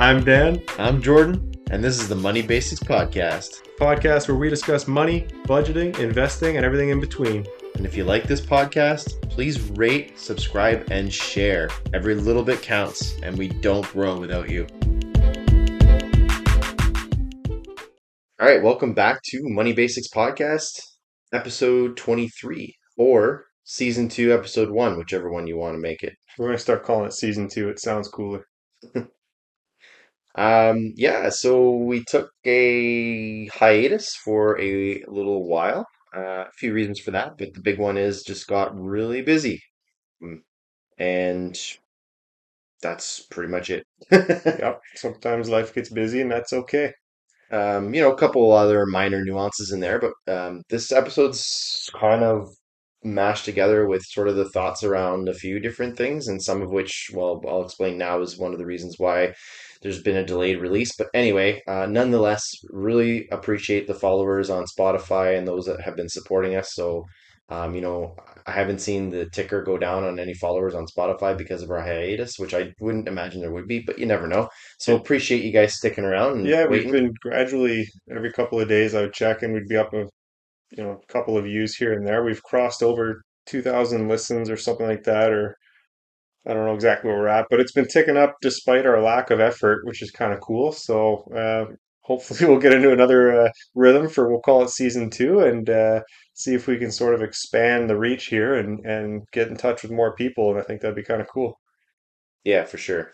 I'm Dan, I'm Jordan, and this is the Money Basics Podcast. podcast where we discuss money, budgeting, investing, and everything in between. And if you like this podcast, please rate, subscribe, and share. Every little bit counts, and we don't grow without you. All right, welcome back to Money Basics Podcast, episode 23, or season 2, episode 1, whichever one you want to make it. We're going to start calling it season two. It sounds cooler. Um, yeah, so we took a hiatus for a little while. Uh, a few reasons for that, but the big one is just got really busy. Mm. And that's pretty much it. Yep. Sometimes life gets busy, and that's okay. Um, you know, a couple other minor nuances in there, but um, this episode's kind of mashed together with sort of the thoughts around a few different things, and some of which, well, I'll explain now is one of the reasons why there's been a delayed release. But anyway, uh, nonetheless, really appreciate the followers on Spotify and those that have been supporting us. So, um, you know, I haven't seen the ticker go down on any followers on Spotify because of our hiatus, which I wouldn't imagine there would be, but you never know. So appreciate you guys sticking around and Yeah, we've been gradually every couple of days. I would check, and we'd be up a you know a couple of views here and there. We've crossed over two thousand listens or something like that, or I don't know exactly where we're at, but it's been ticking up despite our lack of effort, which is kind of cool. So uh, hopefully we'll get into another uh, rhythm for we'll call it season two, and uh, see if we can sort of expand the reach here and and get in touch with more people. And I think that'd be kind of cool. Yeah, for sure.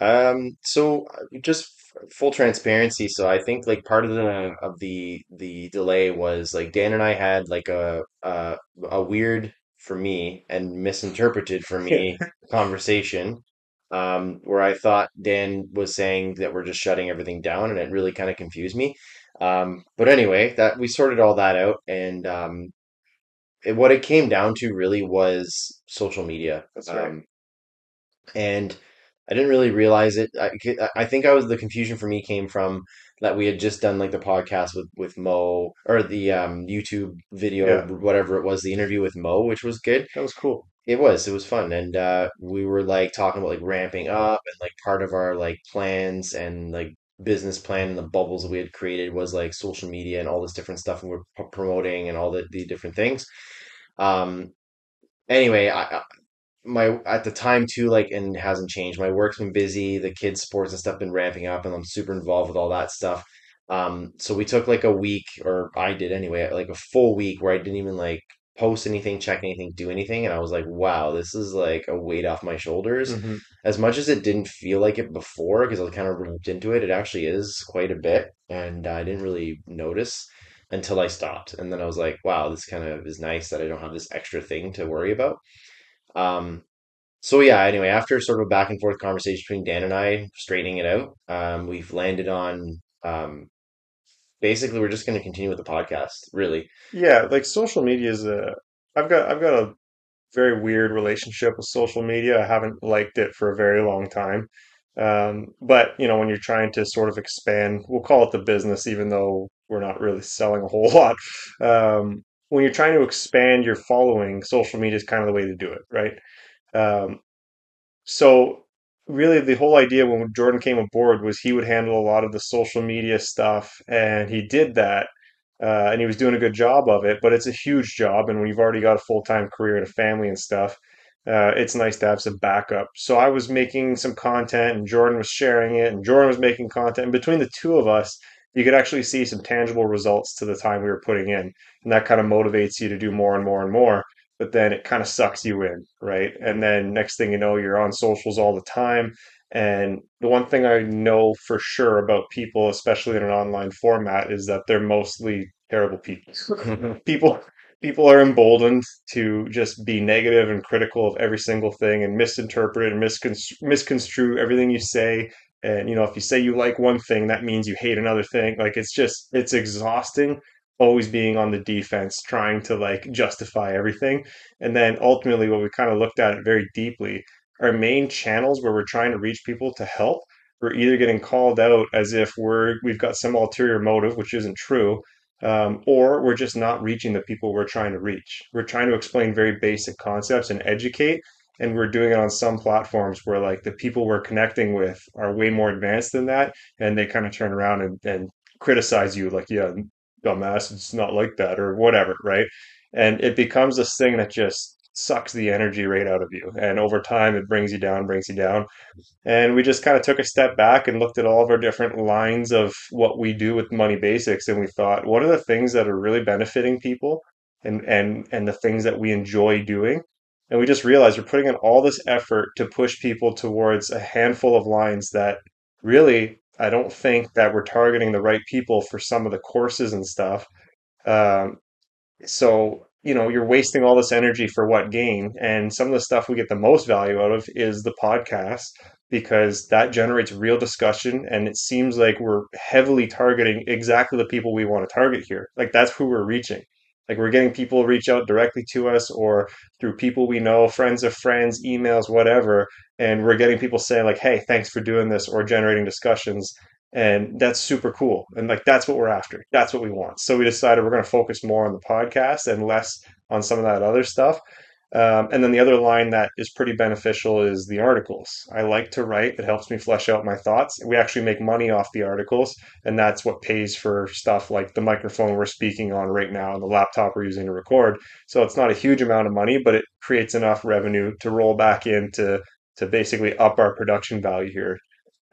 Um, so uh, just full transparency. So I think like part of the of the the delay was like Dan and I had like a a, a weird for me and misinterpreted for me conversation um where I thought Dan was saying that we're just shutting everything down and it really kind of confused me. Um, but anyway, that we sorted all that out and um it, what it came down to really was social media. That's right. Um, and I didn't really realize it. I, I think I was the confusion for me came from that we had just done like the podcast with with Mo or the um YouTube video Yeah. whatever it was the interview with Mo which was good. That was cool. It was it was fun and uh we were like talking about like ramping up and like part of our like plans and like business plan and the bubbles that we had created was like social media and all this different stuff and we're p- promoting and all the, the different things. Um anyway, I, my at the time too like and hasn't changed. My work's been busy the kids sports and stuff been ramping up and i'm super involved with all that stuff. Um so we took like a week or i did anyway like a full week where i didn't even like post anything check anything do anything and i was like wow this is like a weight off my shoulders. Hmm as much as it didn't feel like it before because i kind of roped into it it actually is quite a bit and i didn't really notice until i stopped and then i was like wow this kind of is nice that i don't have this extra thing to worry about um, so yeah, anyway, after sort of a back and forth conversation between Dan and I, straightening it out, um, we've landed on um, basically we're just going to continue with the podcast, really. Yeah, like social media is a. I've got I've got a very weird relationship with social media. I haven't liked it for a very long time. Um, but you know, when you're trying to sort of expand, we'll call it the business, even though we're not really selling a whole lot. Um, when you're trying to expand your following, social media is kind of the way to do it, right? Um, so really the whole idea when Jordan came aboard was he would handle a lot of the social media stuff and he did that uh, and he was doing a good job of it but it's a huge job and when you've already got a full-time career and a family and stuff uh, it's nice to have some backup so I was making some content and Jordan was sharing it and Jordan was making content and between the two of us you could actually see some tangible results to the time we were putting in and that kind of motivates you to do more and more and more but then it kind of sucks you in, right? And then next thing you know, you're on socials all the time. And the one thing I know for sure about people, especially in an online format, is that they're mostly terrible people. people people are emboldened to just be negative and critical of every single thing and misinterpret and miscon- misconstrue everything you say. And you know, if you say you like one thing, that means you hate another thing. Like it's just it's exhausting always being on the defense, trying to like justify everything. And then ultimately, what we kind of looked at it very deeply, our main channels where we're trying to reach people to help, we're either getting called out as if we're we've got some ulterior motive, which isn't true, um, or we're just not reaching the people we're trying to reach. We're trying to explain very basic concepts and educate. And we're doing it on some platforms where like the people we're connecting with are way more advanced than that, and they kind of turn around and, and criticize you like, yeah, dumbass, it's not like that or whatever, right? And it becomes this thing that just sucks the energy right out of you. And over time, it brings you down, brings you down. And we just kind of took a step back and looked at all of our different lines of what we do with Money Basics. And we thought, what are the things that are really benefiting people and, and, and the things that we enjoy doing? And we just realized we're putting in all this effort to push people towards a handful of lines that really, I don't think that we're targeting the right people for some of the courses and stuff. Um, so, you know, you're wasting all this energy for what gain? And some of the stuff we get the most value out of is the podcast because that generates real discussion and it seems like we're heavily targeting exactly the people we want to target here. Like that's who we're reaching. Like we're getting people reach out directly to us or through people we know, friends of friends, emails, whatever, and we're getting people saying like, "Hey, thanks for doing this," or generating discussions and that's super cool and like that's what we're after. That's what we want. So we decided we're going to focus more on the podcast and less on some of that other stuff um, and then the other line that is pretty beneficial is the articles. I like to write. It helps me flesh out my thoughts. We actually make money off the articles and that's what pays for stuff like the microphone we're speaking on right now and the laptop we're using to record. So it's not a huge amount of money but it creates enough revenue to roll back in to to basically up our production value here.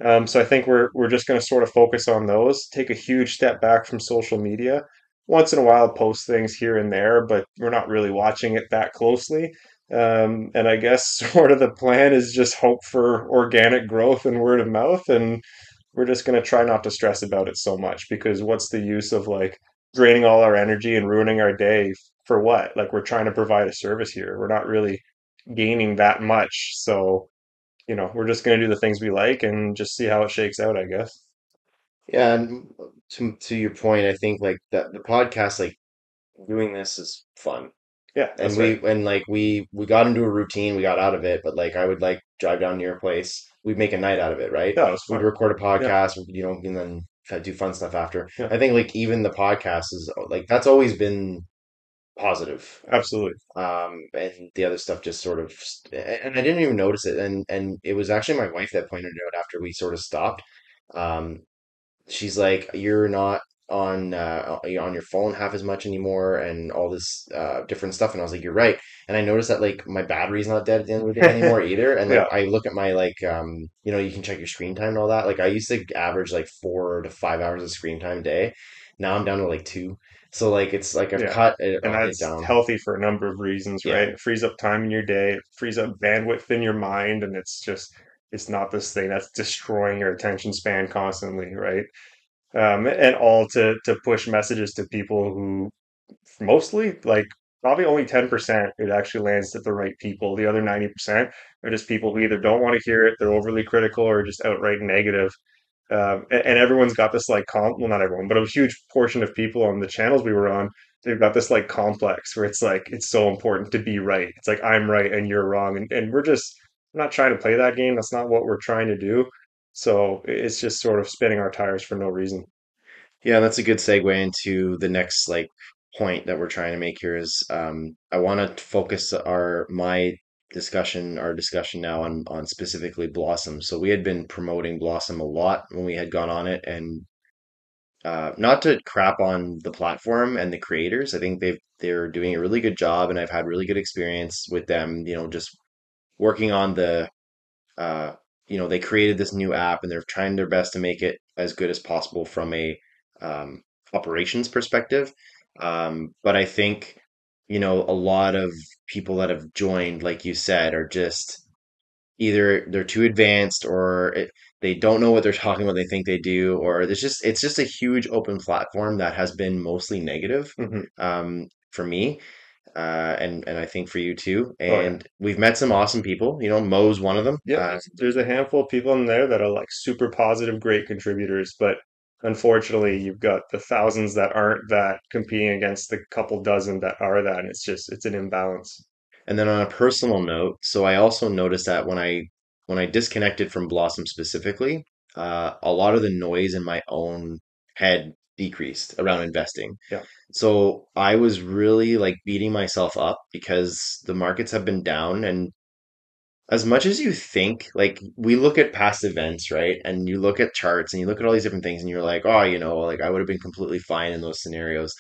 Um, so I think we're we're just going to sort of focus on those, take a huge step back from social media. Once in a while, post things here and there, but we're not really watching it that closely. Um, and I guess sort of the plan is just hope for organic growth and word of mouth, and we're just going to try not to stress about it so much because what's the use of like draining all our energy and ruining our day for what? Like we're trying to provide a service here. We're not really gaining that much, so you know, we're just going to do the things we like and just see how it shakes out, I guess. Yeah, and to to your point, I think like that the podcast, like doing this is fun. Yeah, And that's right. we and like we we got into a routine, we got out of it, but like I would like drive down to your place. We'd make a night out of it, right? Yeah, it was We'd fun. record a podcast, you know, and then do fun stuff after. yeah, I think like even the podcast is like that's always been positive. absolutely. Um, and the other stuff just sort of, and I didn't even notice it. And and it was actually my wife that pointed it out after we sort of stopped. Um, she's like, "You're not on uh, on your phone half as much anymore, and all this uh, different stuff." And I was like, "You're right." And I noticed that like my battery's not dead at the end of the day anymore either. And like Yeah, I look at my like um, you know, you can check your screen time and all that. Like I used to average like four to five hours of screen time a day. Now I'm down to like two. So like it's like I've yeah. cut it, And uh, it that's down. healthy for a number of reasons, Yeah. right? It frees up time in your day, it frees up bandwidth in your mind, and it's just, it's not this thing that's destroying your attention span constantly, right? Um, and all to to push messages to people who mostly like probably only 10% it actually lands at the right people. The other 90% are just people who either don't want to hear it, they're overly critical, or just outright negative. Um, and, and everyone's got this like comp, well, not everyone, but a huge portion of people on the channels we were on, they've got this like complex where it's like it's so important to be right. It's like I'm right and you're wrong, and and we're just we're not trying to play that game. That's not what we're trying to do. So it's just sort of spinning our tires for no reason. Yeah, that's a good segue into the next like point that we're trying to make here is um I want to focus our my discussion our discussion now on on specifically Blossom. So we had been promoting Blossom a lot when we had gone on it and uh not to crap on the platform and the creators. I think they've they're doing a really good job and I've had really good experience with them, you know, just working on the uh you know, they created this new app and they're trying their best to make it as good as possible from a um, operations perspective. Um, but I think, you know, a lot of people that have joined, like you said, are just either they're too advanced or it, they don't know what they're talking about. They think they do, or it's just it's just a huge open platform that has been mostly negative hmm um, for me uh, and and I think for you too. Oh yeah. And we've met some awesome people. You know, Mo's one of them. Yeah, Uh, there's, there's a handful of people in there that are like super positive, great contributors, but unfortunately, you've got the thousands that aren't that competing against the couple dozen that are that, and it's just it's an imbalance. and then on a personal note, so I also noticed that when I when I disconnected from Blossom specifically, uh, a lot of the noise in my own head decreased around investing. Yeah, So I was really like beating myself up because the markets have been down and as much as you think, like we look at past events, right? And you look at charts and you look at all these different things and you're like, oh, you know, like I would have been completely fine in those scenarios.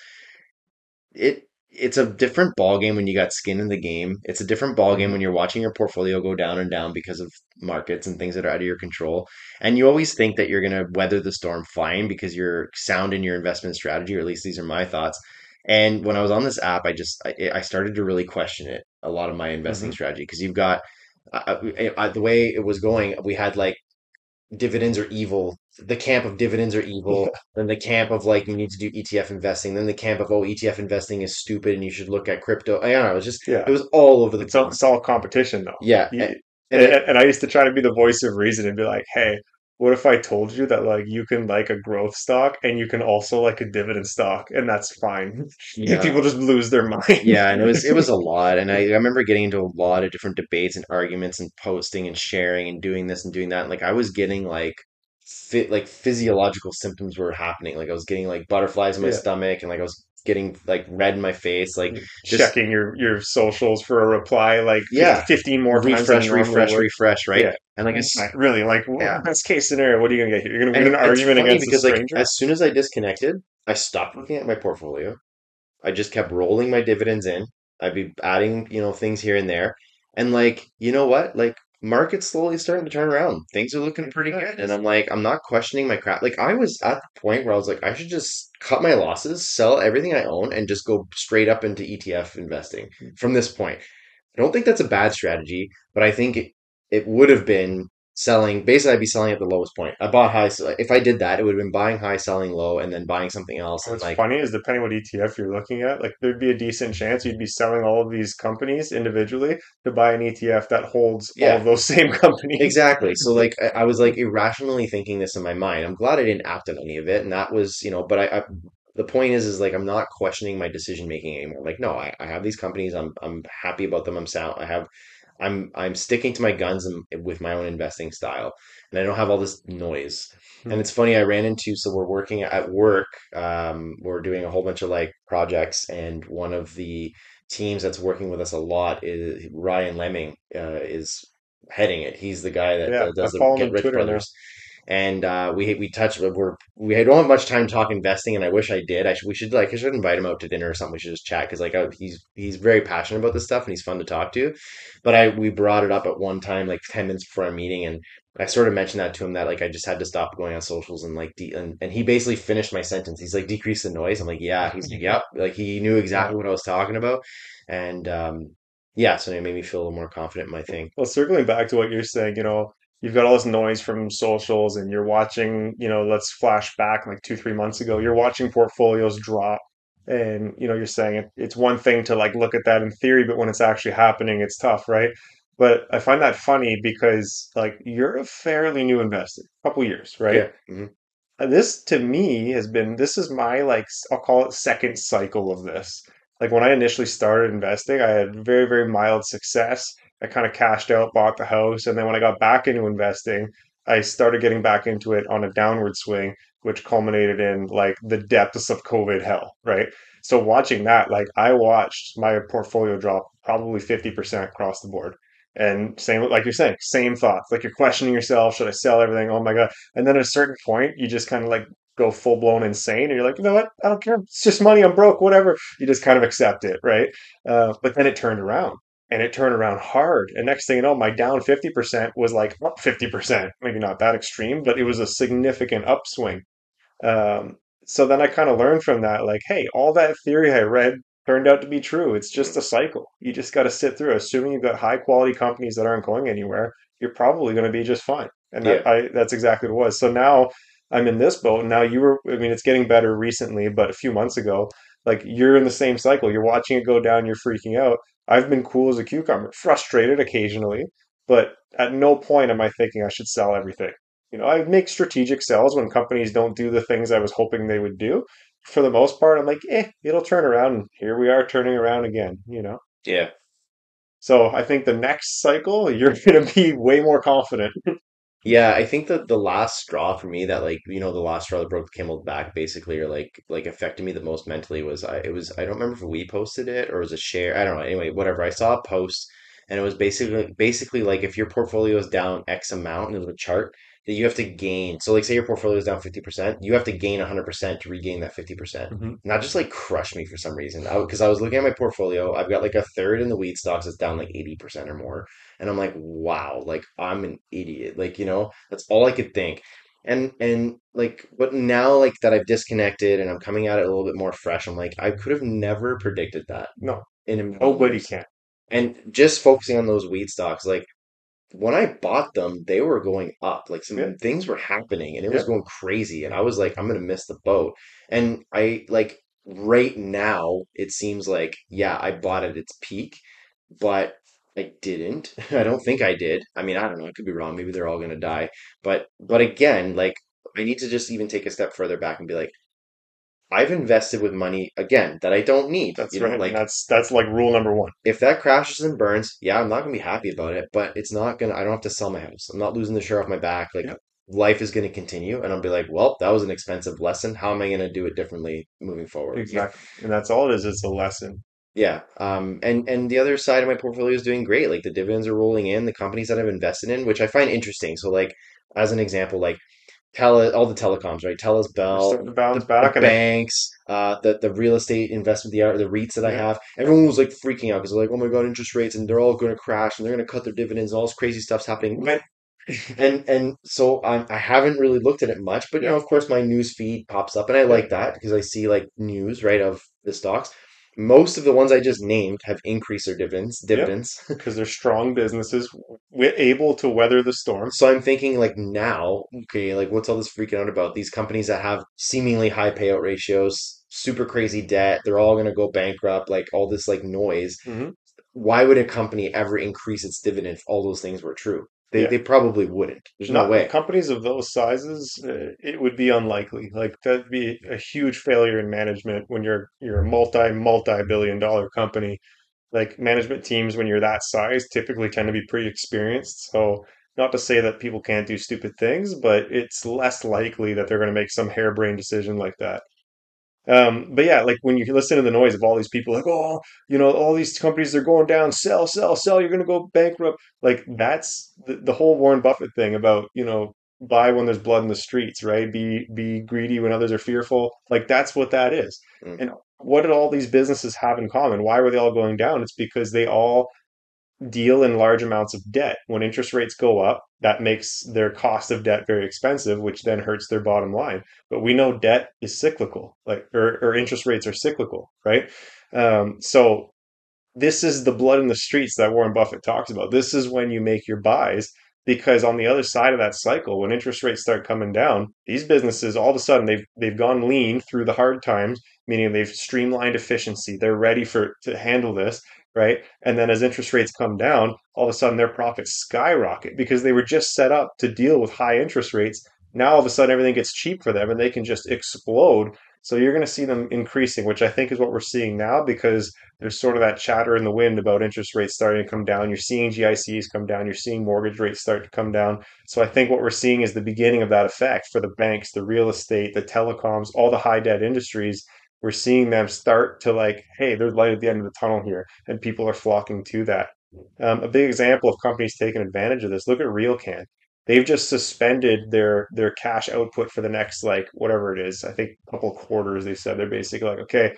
It it's a different ball game when you got skin in the game. It's a different ball game hmm when you're watching your portfolio go down and down because of markets and things that are out of your control. And you always think that you're going to weather the storm fine because you're sound in your investment strategy, or at least these are my thoughts. And when I was on this app, I just I, I started to really question it, a lot of my investing hmm strategy because you've got uh, uh, the way it was going, we had like dividends are evil, the camp of dividends are evil, Yeah, then the camp of like you need to do ETF investing, then the camp of oh ETF investing is stupid and you should look at crypto. I don't know, it was just it was all over the It's all it's all competition though. Yeah, You, and and, it and I used to try to be the voice of reason and be like, hey, what if I told you that like you can like a growth stock and you can also like a dividend stock and that's fine. Yeah. people just lose their mind. Yeah, and it was it was a lot, and I, I remember getting into a lot of different debates and arguments and posting and sharing and doing this and doing that. And like I was getting like fit like physiological symptoms were happening. Like I was getting like butterflies in my Yeah. stomach, and like I was getting like red in my face. Like mm. just Checking your your socials for a reply like yeah, 15 more times refresh, refresh, refresh, right? Yeah. And like I s- Right, Really, like w- yeah, best case scenario, what are you gonna get here? You're gonna win and an argument against because like as soon as I disconnected, I stopped looking at my portfolio. I just kept rolling my dividends in. I'd be adding, you know, things here and there. And like, you know what? Like market's slowly starting to turn around. Things are looking pretty good. And I'm like, I'm not questioning my crap. Like I was at the point where I was like, I should just cut my losses, sell everything I own, and just go straight up into ETF investing hmm. from this point. I don't think that's a bad strategy, but I think it, it would have been selling. Basically, I'd be selling at the lowest point. I bought high. So if I did that, it would have been buying high, selling low, and then buying something else. What's like, funny is depending what ETF you're looking at, like there'd be a decent chance you'd be selling all of these companies individually to buy an ETF that holds all of those same companies. Exactly. So like I, I was like irrationally thinking this in my mind. I'm glad I didn't act on any of it, and that was, you know, but I, I the point is is like I'm not questioning my decision making anymore. Like no, I, I have these companies. I'm I'm happy about them. I'm sound. I have I'm I'm sticking to my guns and with my own investing style, and I don't have all this noise. And it's funny, I ran into so we're working at work. Um, we're doing a whole bunch of like projects, and one of the teams that's working with us a lot is Ryan Lemming. Uh, is heading it. He's the guy that Yeah, uh, does the Get Rich Twitter now. And uh, we we touched we're we don't have much time to talk investing, and I wish I did. I should, we should like I should invite him out to dinner or something. We should just chat because like I, he's he's very passionate about this stuff and he's fun to talk to. But I we brought it up at one time like ten minutes before a meeting, and I sort of mentioned that to him that like I just had to stop going on socials and like de- and and he basically finished my sentence. He's like decrease the noise. I'm like yeah. He's like yep. Like he knew exactly what I was talking about, and um yeah. So it made me feel a little more confident in my thing. Well, circling back to what you're saying, you know, you've got all this noise from socials and you're watching, you know, let's flash back like two, three months ago, you're watching portfolios drop. And, you know, you're saying it, it's one thing to like look at that in theory, but when it's actually happening, it's tough, right? But I find that funny because like you're a fairly new investor, a couple years, right? Yeah. hmm Uh, This to me has been this is my like I'll call it second cycle of this. Like when I initially started investing, I had very, very mild success. I kind of cashed out, bought the house, and then when I got back into investing, I started getting back into it on a downward swing, which culminated in like the depths of COVID hell, right? So watching that, like I watched my portfolio drop probably 50% across the board. And same, like you're saying, same thoughts. Like you're questioning yourself, should I sell everything? Oh my God. And then at a certain point, you just kind of like go full blown insane, and you're like, you know what? I don't care. It's just money. I'm broke. Whatever. You just kind of accept it, right? Uh, but then it turned around, and it turned around hard. And next thing you know, my down fifty percent was like up fifty percent. Maybe not that extreme, but it was a significant upswing. Um, so then I kind of learned from that, like, hey, all that theory I read turned out to be true. It's just a cycle. You just got to sit through. Assuming you've got high quality companies that aren't going anywhere, you're probably going to be just fine. And Yeah. that I that's exactly what it was. So now I'm in this boat. Now you were, I mean, it's getting better recently, but a few months ago, like you're in the same cycle. You're watching it go down. You're freaking out. I've been cool as a cucumber, frustrated occasionally, but at no point am I thinking I should sell everything. You know, I make strategic sells when companies don't do the things I was hoping they would do. For the most part, I'm like, eh, it'll turn around. And here we are turning around again, you know? Yeah. So I think the next cycle, you're going to be way more confident. Yeah, I think that the last straw for me that like, you know, the last straw that broke the camel's back basically or like like affected me the most mentally was I it was I don't remember if we posted it or it was a share. I don't know. Anyway, whatever. I saw a post and it was basically basically like if your portfolio is down X amount, and it was a chart that you have to gain. So like say your portfolio is down 50%, you have to gain 100% to regain that 50%. hmm Not just like crush me for some reason. Because I, I was looking at my portfolio, I've got like a third in the weed stocks that's down like 80% or more. And I'm like, wow, like I'm an idiot. Like, you know, that's all I could think. And and like but now like that I've disconnected and I'm coming at it a little bit more fresh, I'm like, I could have never predicted that No, in nobody can. And just focusing on those weed stocks, like when I bought them, they were going up. Like Yeah, some things were happening and it was going crazy. And I was like, I'm gonna miss the boat. And I like right now, it seems like, yeah, I bought at its peak, but I didn't. I don't think I did. I mean, I don't know. I could be wrong. Maybe they're all gonna die. But but again, like I need to just even take a step further back and be like, I've invested with money again that I don't need. that's You know, right. Like that's that's like rule number one. if that crashes and burns, yeah, I'm not gonna be happy about it, but it's not gonna, I don't have to sell my house. I'm not losing the shirt off my back. Like Yeah, life is gonna continue, and I'll be like, well, that was an expensive lesson. How am I gonna do it differently moving forward? Exactly. And that's all it is. It's a lesson. Yeah. Um, and and the other side of my portfolio is doing great. Like the dividends are rolling in, the companies that I've invested in, which I find interesting. So like as an example, like tele all the telecoms, right? Telus, Bell, the the banks, uh, the the real estate investment, the the REITs that I have. Everyone was like freaking out because they're like, oh my God, interest rates, and they're all going to crash, and they're going to cut their dividends, and all this crazy stuff's happening. When and and so I'm, I haven't really looked at it much, but you know, of course, my news feed pops up, and I like that because I see like news, right, of the stocks. Most of the ones I just named have increased their dividends, dividends. Because they're strong businesses, able to weather the storm. So I'm thinking like now, okay, like what's all this freaking out about? These companies that have seemingly high payout ratios, super crazy debt, they're all gonna go bankrupt, like all this like noise. hmm Why would a company ever increase its dividend if all those things were true? They Yeah. they probably wouldn't. There's no way. companies of those sizes, uh, it would be unlikely. Like that'd be a huge failure in management when you're you're a multi multi billion dollar company. Like management teams, when you're that size, typically tend to be pretty experienced. So not to say that people can't do stupid things, but it's less likely that they're going to make some harebrained decision like that. Um, but yeah, like when you listen to the noise of all these people, like, oh, you know, all these companies are going down, sell, sell, sell, you're going to go bankrupt. Like that's the, the whole Warren Buffett thing about, you know, buy when there's blood in the streets, right? Be be greedy when others are fearful. Like that's what that is. Mm. And what did all these businesses have in common? Why were they all going down? It's because they all deal in large amounts of debt. When interest rates go up, that makes their cost of debt very expensive, which then hurts their bottom line. But we know debt is cyclical, like or, or interest rates are cyclical, right? Um, so this is the blood in the streets that Warren Buffett talks about. This is when you make your buys because on the other side of that cycle, when interest rates start coming down, these businesses all of a sudden they've they've gone lean through the hard times, meaning they've streamlined efficiency. They're ready for to handle this, right? And then as interest rates come down, all of a sudden their profits skyrocket because they were just set up to deal with high interest rates. Now all of a sudden everything gets cheap for them and they can just explode. So you're going to see them increasing, which I think is what we're seeing now because there's sort of that chatter in the wind about interest rates starting to come down. You're seeing GICs come down. You're seeing mortgage rates start to come down. So I think what we're seeing is the beginning of that effect for the banks, the real estate, the telecoms, all the high debt industries. We're seeing them start to like, hey, there's light at the end of the tunnel here, and people are flocking to that. Um, a big example of companies taking advantage of this. Look at RioCan. They've just suspended their their cash output for the next like whatever it is. I think a couple quarters. They said they're basically like, okay,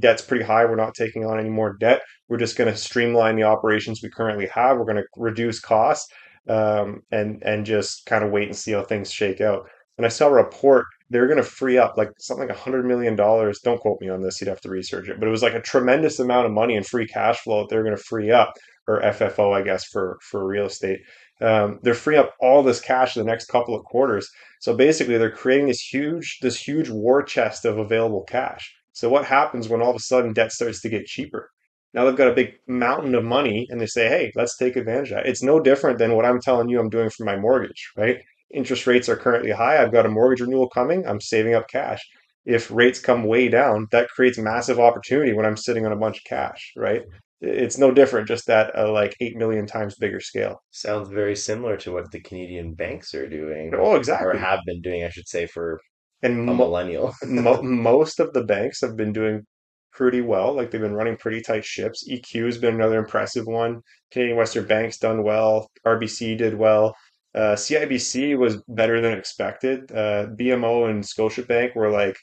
debt's pretty high. We're not taking on any more debt. We're just going to streamline the operations we currently have. We're going to reduce costs um, and and just kind of wait and see how things shake out. And I saw a report they're going to free up like something like a hundred million dollars. Don't quote me on this; you'd have to research it. But it was like a tremendous amount of money and free cash flow that they're going to free up, or FFO, I guess, for for real estate. Um, they're freeing up all this cash in the next couple of quarters. So basically, they're creating this huge this huge war chest of available cash. So what happens when all of a sudden debt starts to get cheaper? Now they've got a big mountain of money and they say, hey, let's take advantage of that. It's no different than what I'm telling you I'm doing for my mortgage, right? Interest rates are currently high. I've got a mortgage renewal coming. I'm saving up cash. If rates come way down, that creates massive opportunity when I'm sitting on a bunch of cash, right? It's no different, just that a like 8 million times bigger scale. Sounds very similar to what the Canadian banks are doing, Oh, or exactly. have been doing, I should say, for And a millennial. mo most of the banks have been doing pretty well. Like they've been running pretty tight ships. EQ has been another impressive one. Canadian Western Bank's done well. RBC did well. Uh, CIBC was better than expected. Uh, BMO and Scotiabank were like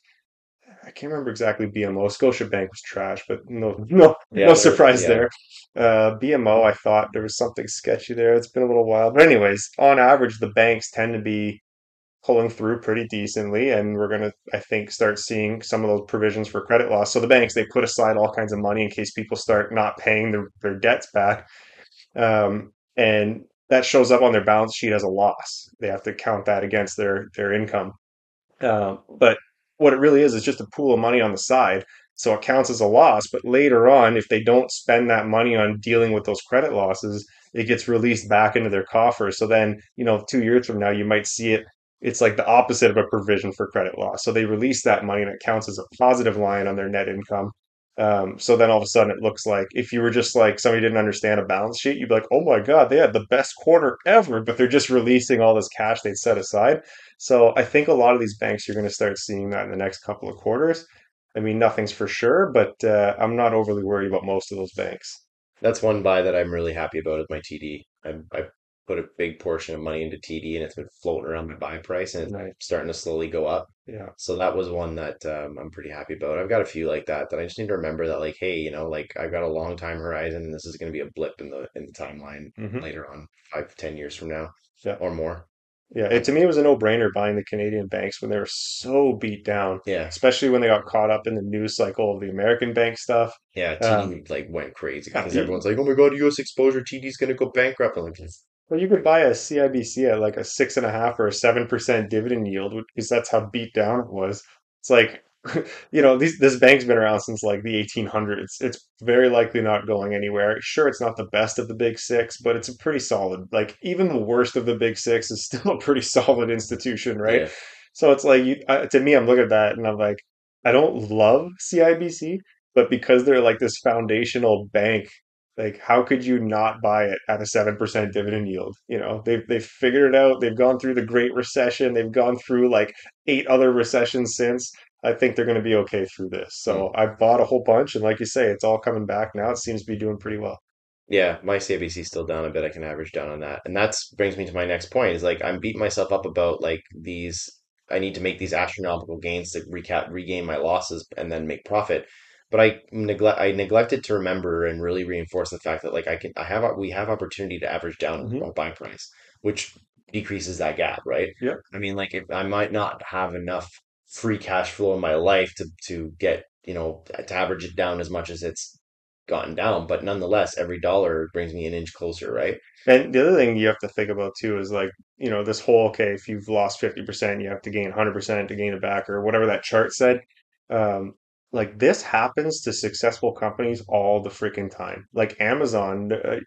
I can't remember exactly BMO. Scotiabank was trash, but no, no, Yeah, no surprise yeah. there. Uh, BMO, I thought there was something sketchy there. It's been a little while, but anyways, on average, the banks tend to be pulling through pretty decently, and we're gonna, I think, start seeing some of those provisions for credit loss. So the banks they put aside all kinds of money in case people start not paying their their debts back, um, and that shows up on their balance sheet as a loss. They have to count that against their their income. Um, but what it really is is just a pool of money on the side. So it counts as a loss. But later on, if they don't spend that money on dealing with those credit losses, it gets released back into their coffers. So then, you know, two years from now, you might see it. It's like the opposite of a provision for credit loss. So they release that money and it counts as a positive line on their net income. Um, so then all of a sudden it looks like if you were just like somebody didn't understand a balance sheet, you'd be like, oh my God, they had the best quarter ever, but they're just releasing all this cash they'd set aside. So I think a lot of these banks, you're going to start seeing that in the next couple of quarters. I mean, nothing's for sure, but uh, I'm not overly worried about most of those banks. That's one buy that I'm really happy about is my TD. I'm, I put a big portion of money into TD and it's been floating around my buy price and it's starting to slowly go up. Yeah. So that was one that um, I'm pretty happy about. I've got a few like that that I just need to remember that like, hey, you know, like I've got a long time horizon and this is going to be a blip in the in the timeline hmm later on, five, ten years from now Yeah. or more. Yeah. It, to me, it was a no-brainer buying the Canadian banks when they were so beat down, Yeah. especially when they got caught up in the news cycle of the American bank stuff. Yeah, Um, like went crazy because everyone's like, "Oh my God, U.S. exposure, TD's gonna go bankrupt." I'm like, well, you could buy a CIBC at like a six and a half or a seven percent dividend yield because that's how beat down it was. It's like, you know, these this bank's been around since like the 1800s. It's very likely not going anywhere. Sure, it's not the best of the big six, but it's a pretty solid. Like even the worst of the big six is still a pretty solid institution, right? yeah, So it's like you, uh, to me, I'm looking at that and I'm like, I don't love CIBC, but because they're like this foundational bank, like how could you not buy it at a 7% dividend yield? You know, they've they've figured it out. They've gone through the Great Recession. They've gone through like eight other recessions since. I think they're going to be okay through this. So mm. I bought a whole bunch, and like you say, it's all coming back now. It seems to be doing pretty well. yeah. My CIBC still down a bit. I can average down on that, and that brings me to my next point. Is like I'm beating myself up about like these. I need to make these astronomical gains to recap regain my losses and then make profit. But I neglect I neglected to remember and really reinforce the fact that like I can I have we have opportunity to average down hmm our buy price, which decreases that gap, right? Yeah. I mean, like if I might not have enough free cash flow in my life to to get, you know, to average it down as much as it's gotten down, but nonetheless, every dollar brings me an inch closer, right? And the other thing you have to think about too is like, you know, this whole, okay, if you've lost 50%, you have to gain 100% to gain it back or whatever that chart said. Um, like this happens to successful companies all the freaking time. Like Amazon, uh,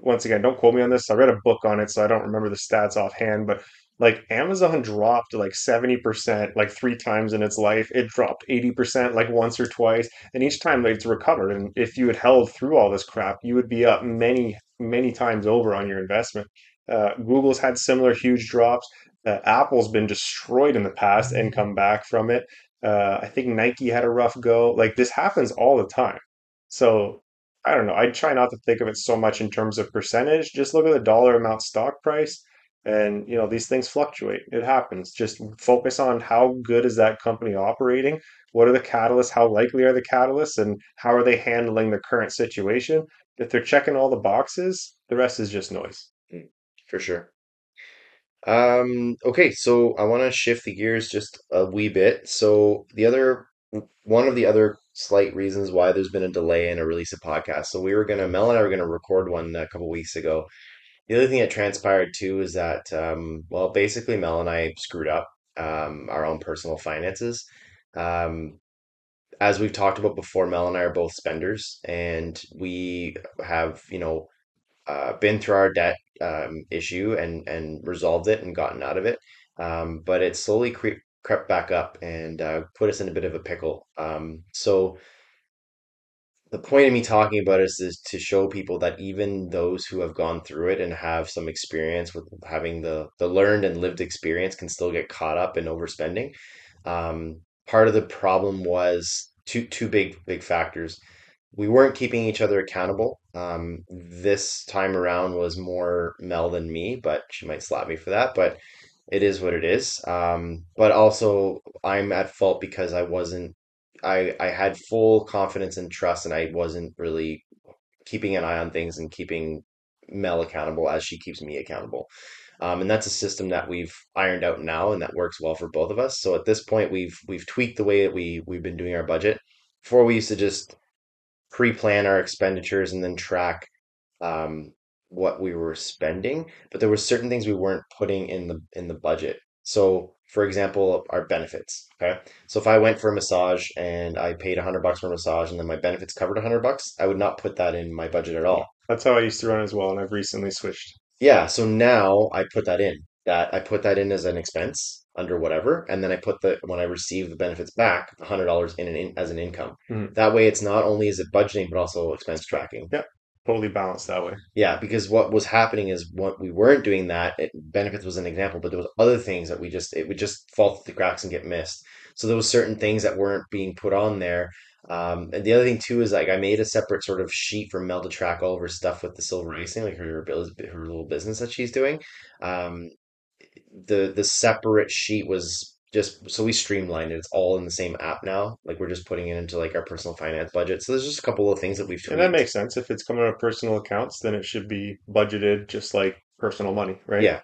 once again, don't quote me on this. I read a book on it, so I don't remember the stats offhand, but like Amazon dropped like 70% like three times in its life. It dropped 80% like once or twice, and each time it's recovered. And if you had held through all this crap, you would be up many, many times over on your investment. Uh, Google's had similar huge drops. Uh, Apple's been destroyed in the past and come back from it. Uh, I think Nike had a rough go. Like this happens all the time. So I don't know. I try not to think of it so much in terms of percentage. Just look at the dollar amount stock price. And, you know, these things fluctuate. It happens. Just focus on how good is that company operating? What are the catalysts? How likely are the catalysts? And how are they handling the current situation? If they're checking all the boxes, the rest is just noise. Mm, For sure. Um, okay, so I want to shift the gears just a wee bit. So the other one of the other slight reasons why there's been a delay in a release of podcast. So we were gonna Mel and I were gonna record one a couple weeks ago. The other thing that transpired too is that um, well, basically Mel and I screwed up um, our own personal finances. Um, as we've talked about before, Mel and I are both spenders, and we have, you know, uh, been through our debt um, issue and and resolved it and gotten out of it. Um, but it slowly cre crept back up and uh, put us in a bit of a pickle. Um, so the point of me talking about this is to show people that even those who have gone through it and have some experience with having the the learned and lived experience can still get caught up in overspending. Um, part of the problem was two two big big factors. We weren't keeping each other accountable. Um, this time around was more Mel than me, but she might slap me for that. But it is what it is. Um, but also I'm at fault because I wasn't I I had full confidence and trust and I wasn't really keeping an eye on things and keeping Mel accountable as she keeps me accountable. Um, and that's a system that we've ironed out now and that works well for both of us. So at this point we've we've tweaked the way that we we've been doing our budget. Before we used to just pre-plan our expenditures and then track um, what we were spending, but there were certain things we weren't putting in the in the budget. So, for example, our benefits. Okay, so if I went for a massage and I paid a hundred bucks for a massage, and then my benefits covered a hundred bucks, I would not put that in my budget at all. That's how I used to run as well, and I've recently switched. Yeah, so now I put that in. That I put that in as an expense under whatever, and then I put the when I receive the benefits back, a hundred dollars in an in, as an income. Mhm. That way, it's not only is it budgeting, but also expense tracking. Yeah, totally balanced that way. Yeah, because what was happening is what we weren't doing that. It, benefits was an example, but there was other things that we just it would just fall through the cracks and get missed. So there was certain things that weren't being put on there. Um, and the other thing too is like I made a separate sort of sheet for Mel to track all of her stuff with the silver icing, like her her little business that she's doing. Um, the the separate sheet was just so we streamlined it. It's all in the same app now. Like we're just putting it into like our personal finance budget. So there's just a couple of things that we've Tweaked. And that makes sense. If it's coming out of personal accounts, then it should be budgeted just like personal money, right? Yeah.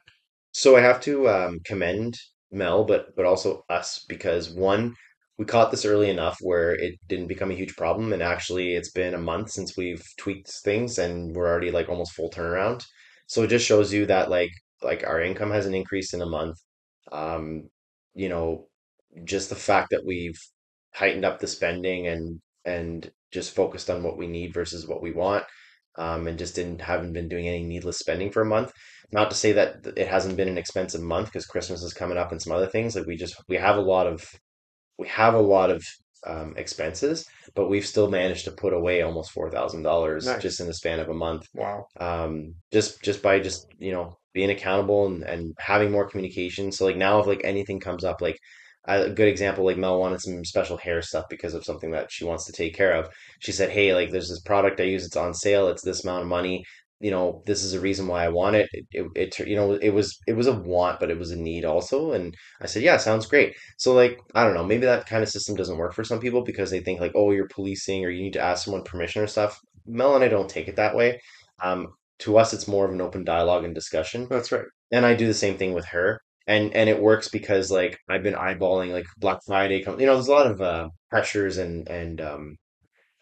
So I have to um, commend Mel, but but also us because one, we caught this early enough where it didn't become a huge problem, and actually it's been a month since we've tweaked things, and we're already like almost full turnaround. So it just shows you that like like our income hasn't increased in a month. Um, you know, just the fact that we've heightened up the spending and and just focused on what we need versus what we want, um, and just didn't haven't been doing any needless spending for a month not to say that th- it hasn't been an expensive month because Christmas is coming up and some other things. Like we just we have a lot of we have a lot of um, expenses, but we've still managed to put away almost four thousand dollars just in the span of a month. Wow. Um, just just by just you know being accountable and, and having more communication. So like now if like anything comes up, like a good example, like Mel wanted some special hair stuff because of something that she wants to take care of. She said, "Hey, like there's this product I use. It's on sale. It's this amount of money you know, this is a reason why I want it. It, it, it you know, it was it was a want, but it was a need also. And I said, yeah, sounds great. So like, I don't know, maybe that kind of system doesn't work for some people because they think like, oh, you're policing or you need to ask someone permission or stuff. Mel and I don't take it that way. Um, to us, it's more of an open dialogue and discussion. That's right. And I do the same thing with her. And and it works because like I've been eyeballing like Black Friday come, you know, there's a lot of uh, pressures and and um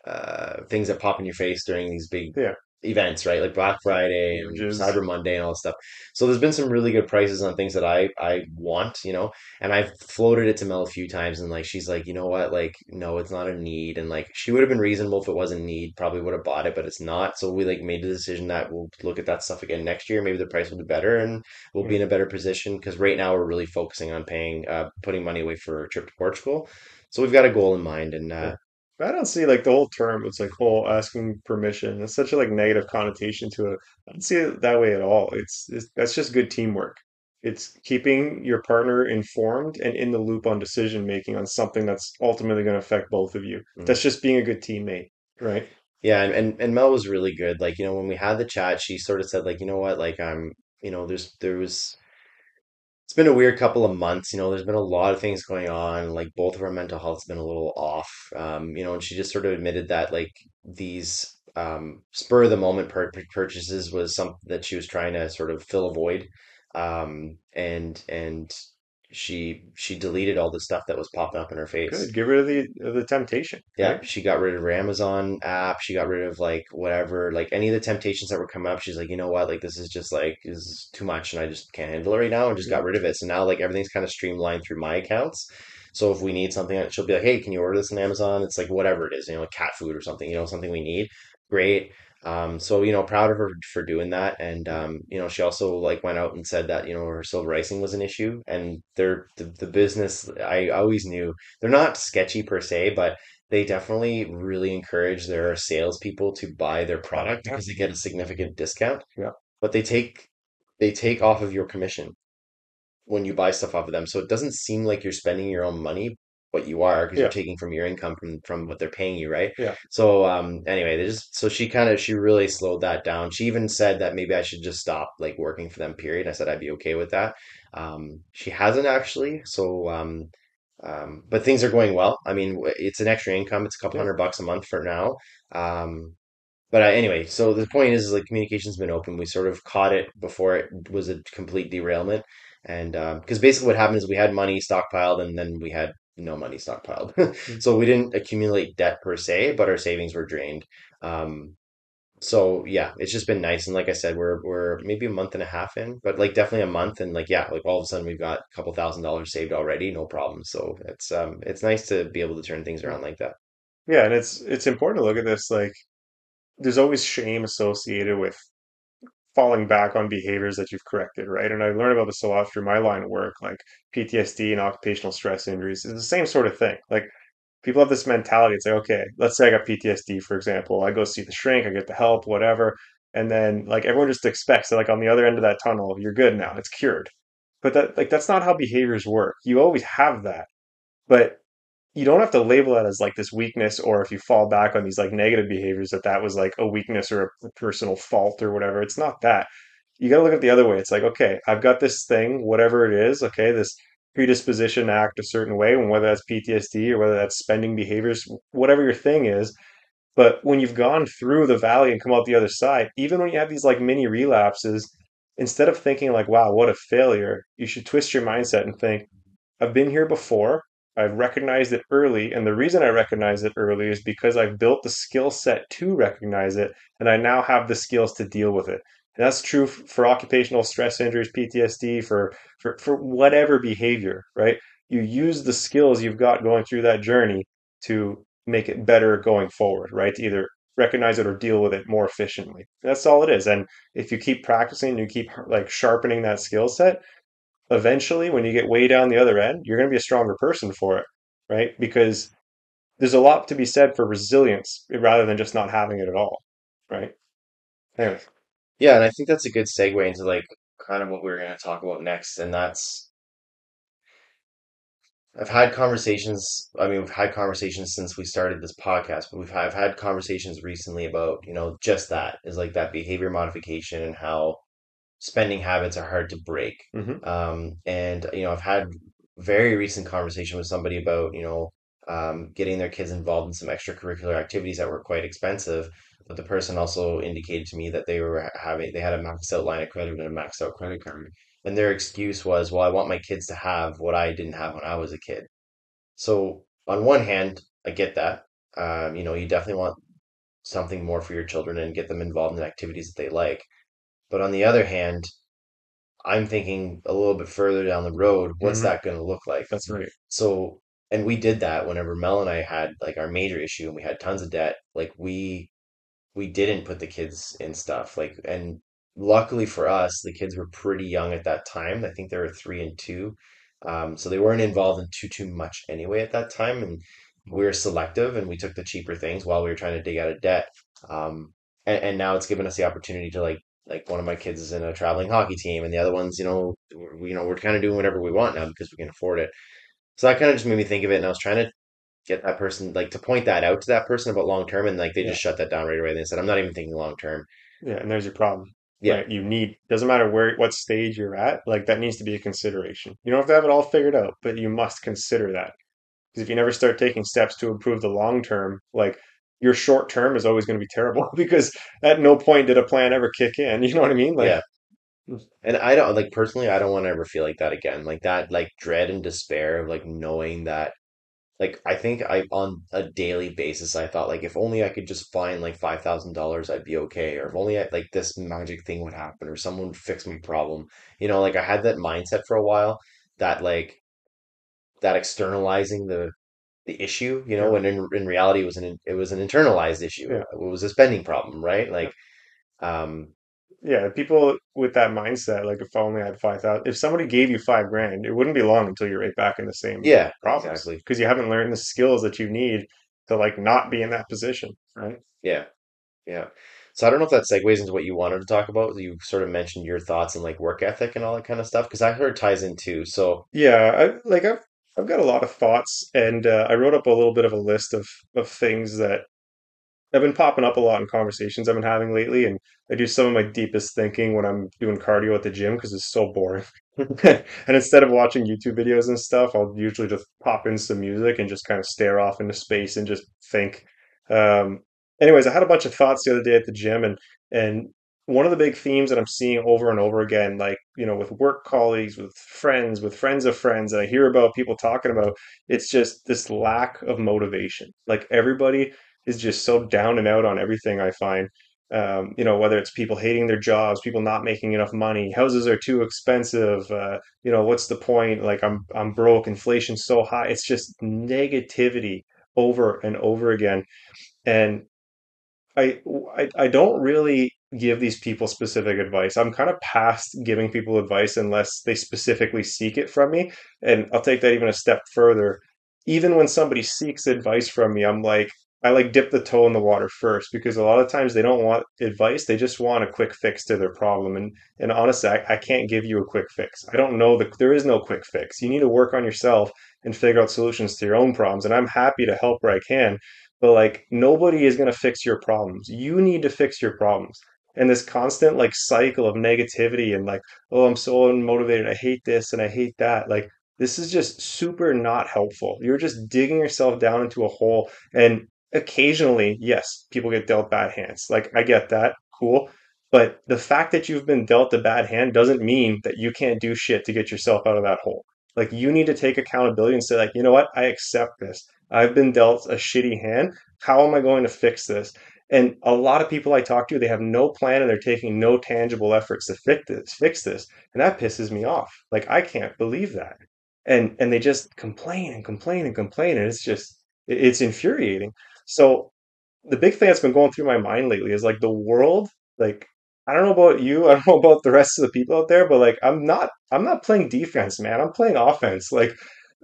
uh, things that pop in your face during these big Yeah. Events, right? Like Black Friday and. Cyber Monday and all this stuff. So there's been some really good prices on things that I I want, you know, and I've floated it to Mel a few times, and like she's like, you know what, like no, it's not a need, and like she would have been reasonable if it was a need, probably would have bought it, but it's not. So we like made the decision that we'll look at that stuff again next year. Maybe the price will be better, and we'll be Mm. in a better position because right now we're really focusing on paying, uh, putting money away for a trip to Portugal. So we've got a goal in mind, and Yeah. I don't see like the whole term. It's like whole asking permission. It's such a like negative connotation to it. I don't see it that way at all. It's, it's that's just good teamwork. It's keeping your partner informed and in the loop on decision making on something that's ultimately going to affect both of you. mm. That's just being a good teammate, right? Yeah, and, and and Mel was really good. Like, you know, when we had the chat, she sort of said, like, you know what, like I'm, you know, there's there was it's been a weird couple of months, you know, there's been a lot of things going on, like both of our mental health's been a little off. Um, you know, and she just sort of admitted that like these um spur of the moment pur purchases was something that she was trying to sort of fill a void. Um, and and she she deleted all the stuff that was popping up in her face. Good. Get rid of the of the temptation, Yeah, right? she got rid of her Amazon app. She got rid of like whatever, like any of the temptations that were coming up. She's like, you know what, like this is just like this is too much, and I just can't handle it right now, and just Yeah. got rid of it. So now like everything's kind of streamlined through my accounts. So if we need something, uh, she'll be like, hey, can you order this on Amazon? It's like whatever it is, you know, like cat food or something, you know, something we need. Great. Um, so you know, proud of her for doing that, and um, you know, she also like went out and said that you know her silver icing was an issue, and they're the, the business. I always knew they're not sketchy per se, but they definitely really encourage their salespeople to buy their product because they get a significant discount. Yeah. But they take they take off of your commission when you buy stuff off of them. So it doesn't seem like you're spending your own money, what you are because you're taking from your income from from what they're paying you, right? Yeah. So um anyway, they just so she kind of she really slowed that down. She even said that maybe I should just stop like working for them, period. I said I'd be okay with that. Um she hasn't actually. So um um but things are going well. I mean, it's an extra income. It's a couple Yeah. hundred bucks a month for now. Um but uh, anyway, so the point is, is like communication's been open. We sort of caught it before it was a complete derailment. And because basically what happened is we had money stockpiled and then we had no money stockpiled. Mm. So we didn't accumulate debt per se, but our savings were drained. Um, so yeah, it's just been nice. And like I said, we're we're maybe a month and a half in, but like definitely a month. And like yeah, like all of a sudden we've got a couple thousand dollars saved already, no problem. So it's um it's nice to be able to turn things around like that. Yeah, and it's it's important to look at this like there's always shame associated with falling back on behaviors that you've corrected, right? And I learned about this a lot through my line of work, like PTSD and occupational stress injuries. It's the same sort of thing. Like people have this mentality. It's like, okay, let's say I got PTSD, for example. I go see the shrink, I get the help, whatever. And then like everyone just expects that like on the other end of that tunnel, you're good now. It's cured. But that like that's not how behaviors work. You always have that. But you don't have to label that as like this weakness or if you fall back on these like negative behaviors that that was like a weakness or a personal fault or whatever it's not that you got to look at the other way it's like okay i've got this thing whatever it is okay this predisposition to act a certain way and whether that's ptsd or whether that's spending behaviors whatever your thing is but when you've gone through the valley and come out the other side even when you have these like mini relapses instead of thinking like wow what a failure you should twist your mindset and think I've been here before. I've recognized it early. And the reason I recognize it early is because I've built the skill set to recognize it. And I now have the skills to deal with it. And that's true for occupational stress injuries, PTSD, for, for, for whatever behavior, right? You use the skills you've got going through that journey to make it better going forward, right? To either recognize it or deal with it more efficiently. That's all it is. And if you keep practicing, you keep like sharpening that skill set, eventually when you get way down the other end, you're going to be a stronger person for it, right? Because there's a lot to be said for resilience eh, rather than just not having it at all, right? Anyways, Yeah, and I think that's a good segue into like kind of what we're going to talk about next, and that's I've had conversations. I mean, we've had conversations since we started this podcast, but we've I've had conversations recently about, you know, just that is like that behavior modification and how spending habits are hard to break. hmm Um, and you know, I've had very recent conversation with somebody about, you know, um, getting their kids involved in some extracurricular activities that were quite expensive. But the person also indicated to me that they were having they had a maxed out line of credit and a maxed out credit card. And their excuse was, well, I want my kids to have what I didn't have when I was a kid. So on one hand, I get that. Um, you know, you definitely want something more for your children and get them involved in activities that they like. But on the other hand, I'm thinking a little bit further down the road, what's hmm that going to look like? That's right. So, and we did that whenever Mel and I had like our major issue and we had tons of debt. Like we we didn't put the kids in stuff. Like, and luckily for us, the kids were pretty young at that time. I think they were three and two. Um, so they weren't involved in too too much anyway at that time. And we were selective and we took the cheaper things while we were trying to dig out of debt. Um, and, and now it's given us the opportunity to like like one of my kids is in a traveling hockey team and the other one's you know we're, you know we're kind of doing whatever we want now because we can afford it so that kind of just made me think of it and i was trying to get that person like to point that out to that person about long term and like they Yeah. just shut that down right away they said i'm not even thinking long term Yeah. And there's your problem, yeah? You need, doesn't matter where, what stage you're at, like that needs to be a consideration. You don't have to have it all figured out, but you must consider that. Because if you never start taking steps to improve the long term, like your short term is always going to be terrible because at no point did a plan ever kick in. You know what I mean? Like, yeah and i don't like personally i don't want to ever feel like that again like that like dread and despair of like knowing that Like I think I on a daily basis I thought like if only I could just find like five thousand dollars I'd be okay or if only I, like this magic thing would happen or someone would fix my problem. You know, like I had that mindset for a while that like that externalizing the the issue, you know, yeah, when in in reality it was an it was an internalized issue. yeah. It was a spending problem, right? Like um Yeah, people with that mindset, like if only I had five thousand, if somebody gave you five grand, it wouldn't be long until you're right back in the same yeah, problems exactly. because you haven't learned the skills that you need to like not be in that position, right? Yeah. Yeah. So I don't know if that segues into what you wanted to talk about. You sort of mentioned your thoughts and like work ethic and all that kind of stuff because I heard it ties in too. So Yeah, I like I've I've got a lot of thoughts, and uh, I wrote up a little bit of a list of of things that have been popping up a lot in conversations I've been having lately. And I do some of my deepest thinking when I'm doing cardio at the gym because it's so boring. and instead of watching YouTube videos and stuff, I'll usually just pop in some music and just kind of stare off into space and just think. Um, anyways, I had a bunch of thoughts the other day at the gym, and and one of the big themes that I'm seeing over and over again, like, you know, with work colleagues, with friends, with friends of friends, and I hear about people talking about, it's just this lack of motivation. Like everybody is just so down and out on everything I find. Um, you know, whether it's people hating their jobs, people not making enough money, houses are too expensive, uh, you know, what's the point? Like I'm I'm broke, inflation's so high. It's just negativity over and over again. And I, I I don't really give these people specific advice. I'm kind of past giving people advice unless they specifically seek it from me. And I'll take that even a step further. Even when somebody seeks advice from me, I'm like, I like dip the toe in the water first because a lot of times they don't want advice. They just want a quick fix to their problem. And and honestly, I, I can't give you a quick fix. I don't know that there is no quick fix. You need to work on yourself and figure out solutions to your own problems. And I'm happy to help where I can. But like nobody is going to fix your problems. You need to fix your problems. And this constant like cycle of negativity and like, oh, I'm so unmotivated. I hate this and I hate that. Like this is just super not helpful. You're just digging yourself down into a hole. And occasionally, yes, people get dealt bad hands. Like I get that. Cool. But the fact that you've been dealt a bad hand doesn't mean that you can't do shit to get yourself out of that hole. Like you need to take accountability and say, like, you know what? I accept this. I've been dealt a shitty hand. How am I going to fix this? And a lot of people I talk to, they have no plan and they're taking no tangible efforts to fix this, fix this. And that pisses me off. Like I can't believe that. And and they just complain and complain and complain. And it's just it's infuriating. So the big thing that's been going through my mind lately is like the world, like I don't know about you, I don't know about the rest of the people out there, but like I'm not I'm not playing defense, man. I'm playing offense. Like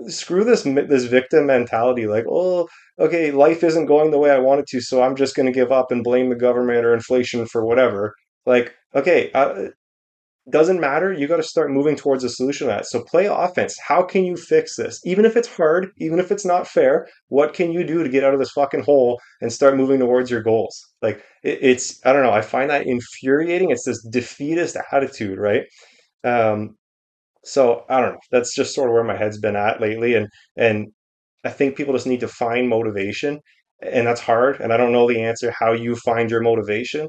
screw this this victim mentality like oh okay life isn't going the way i want it to so i'm just going to give up and blame the government or inflation for whatever. Like okay uh, doesn't matter you got to start moving towards a solution to that. So play offense. How can you fix this? Even if it's hard even if it's not fair what can you do to get out of this fucking hole and start moving towards your goals? Like it, it's i don't know i find that infuriating. It's this defeatist attitude right? Um, so I don't know. That's just sort of where my head's been at lately, and and I think people just need to find motivation, and that's hard. And I don't know the answer how you find your motivation.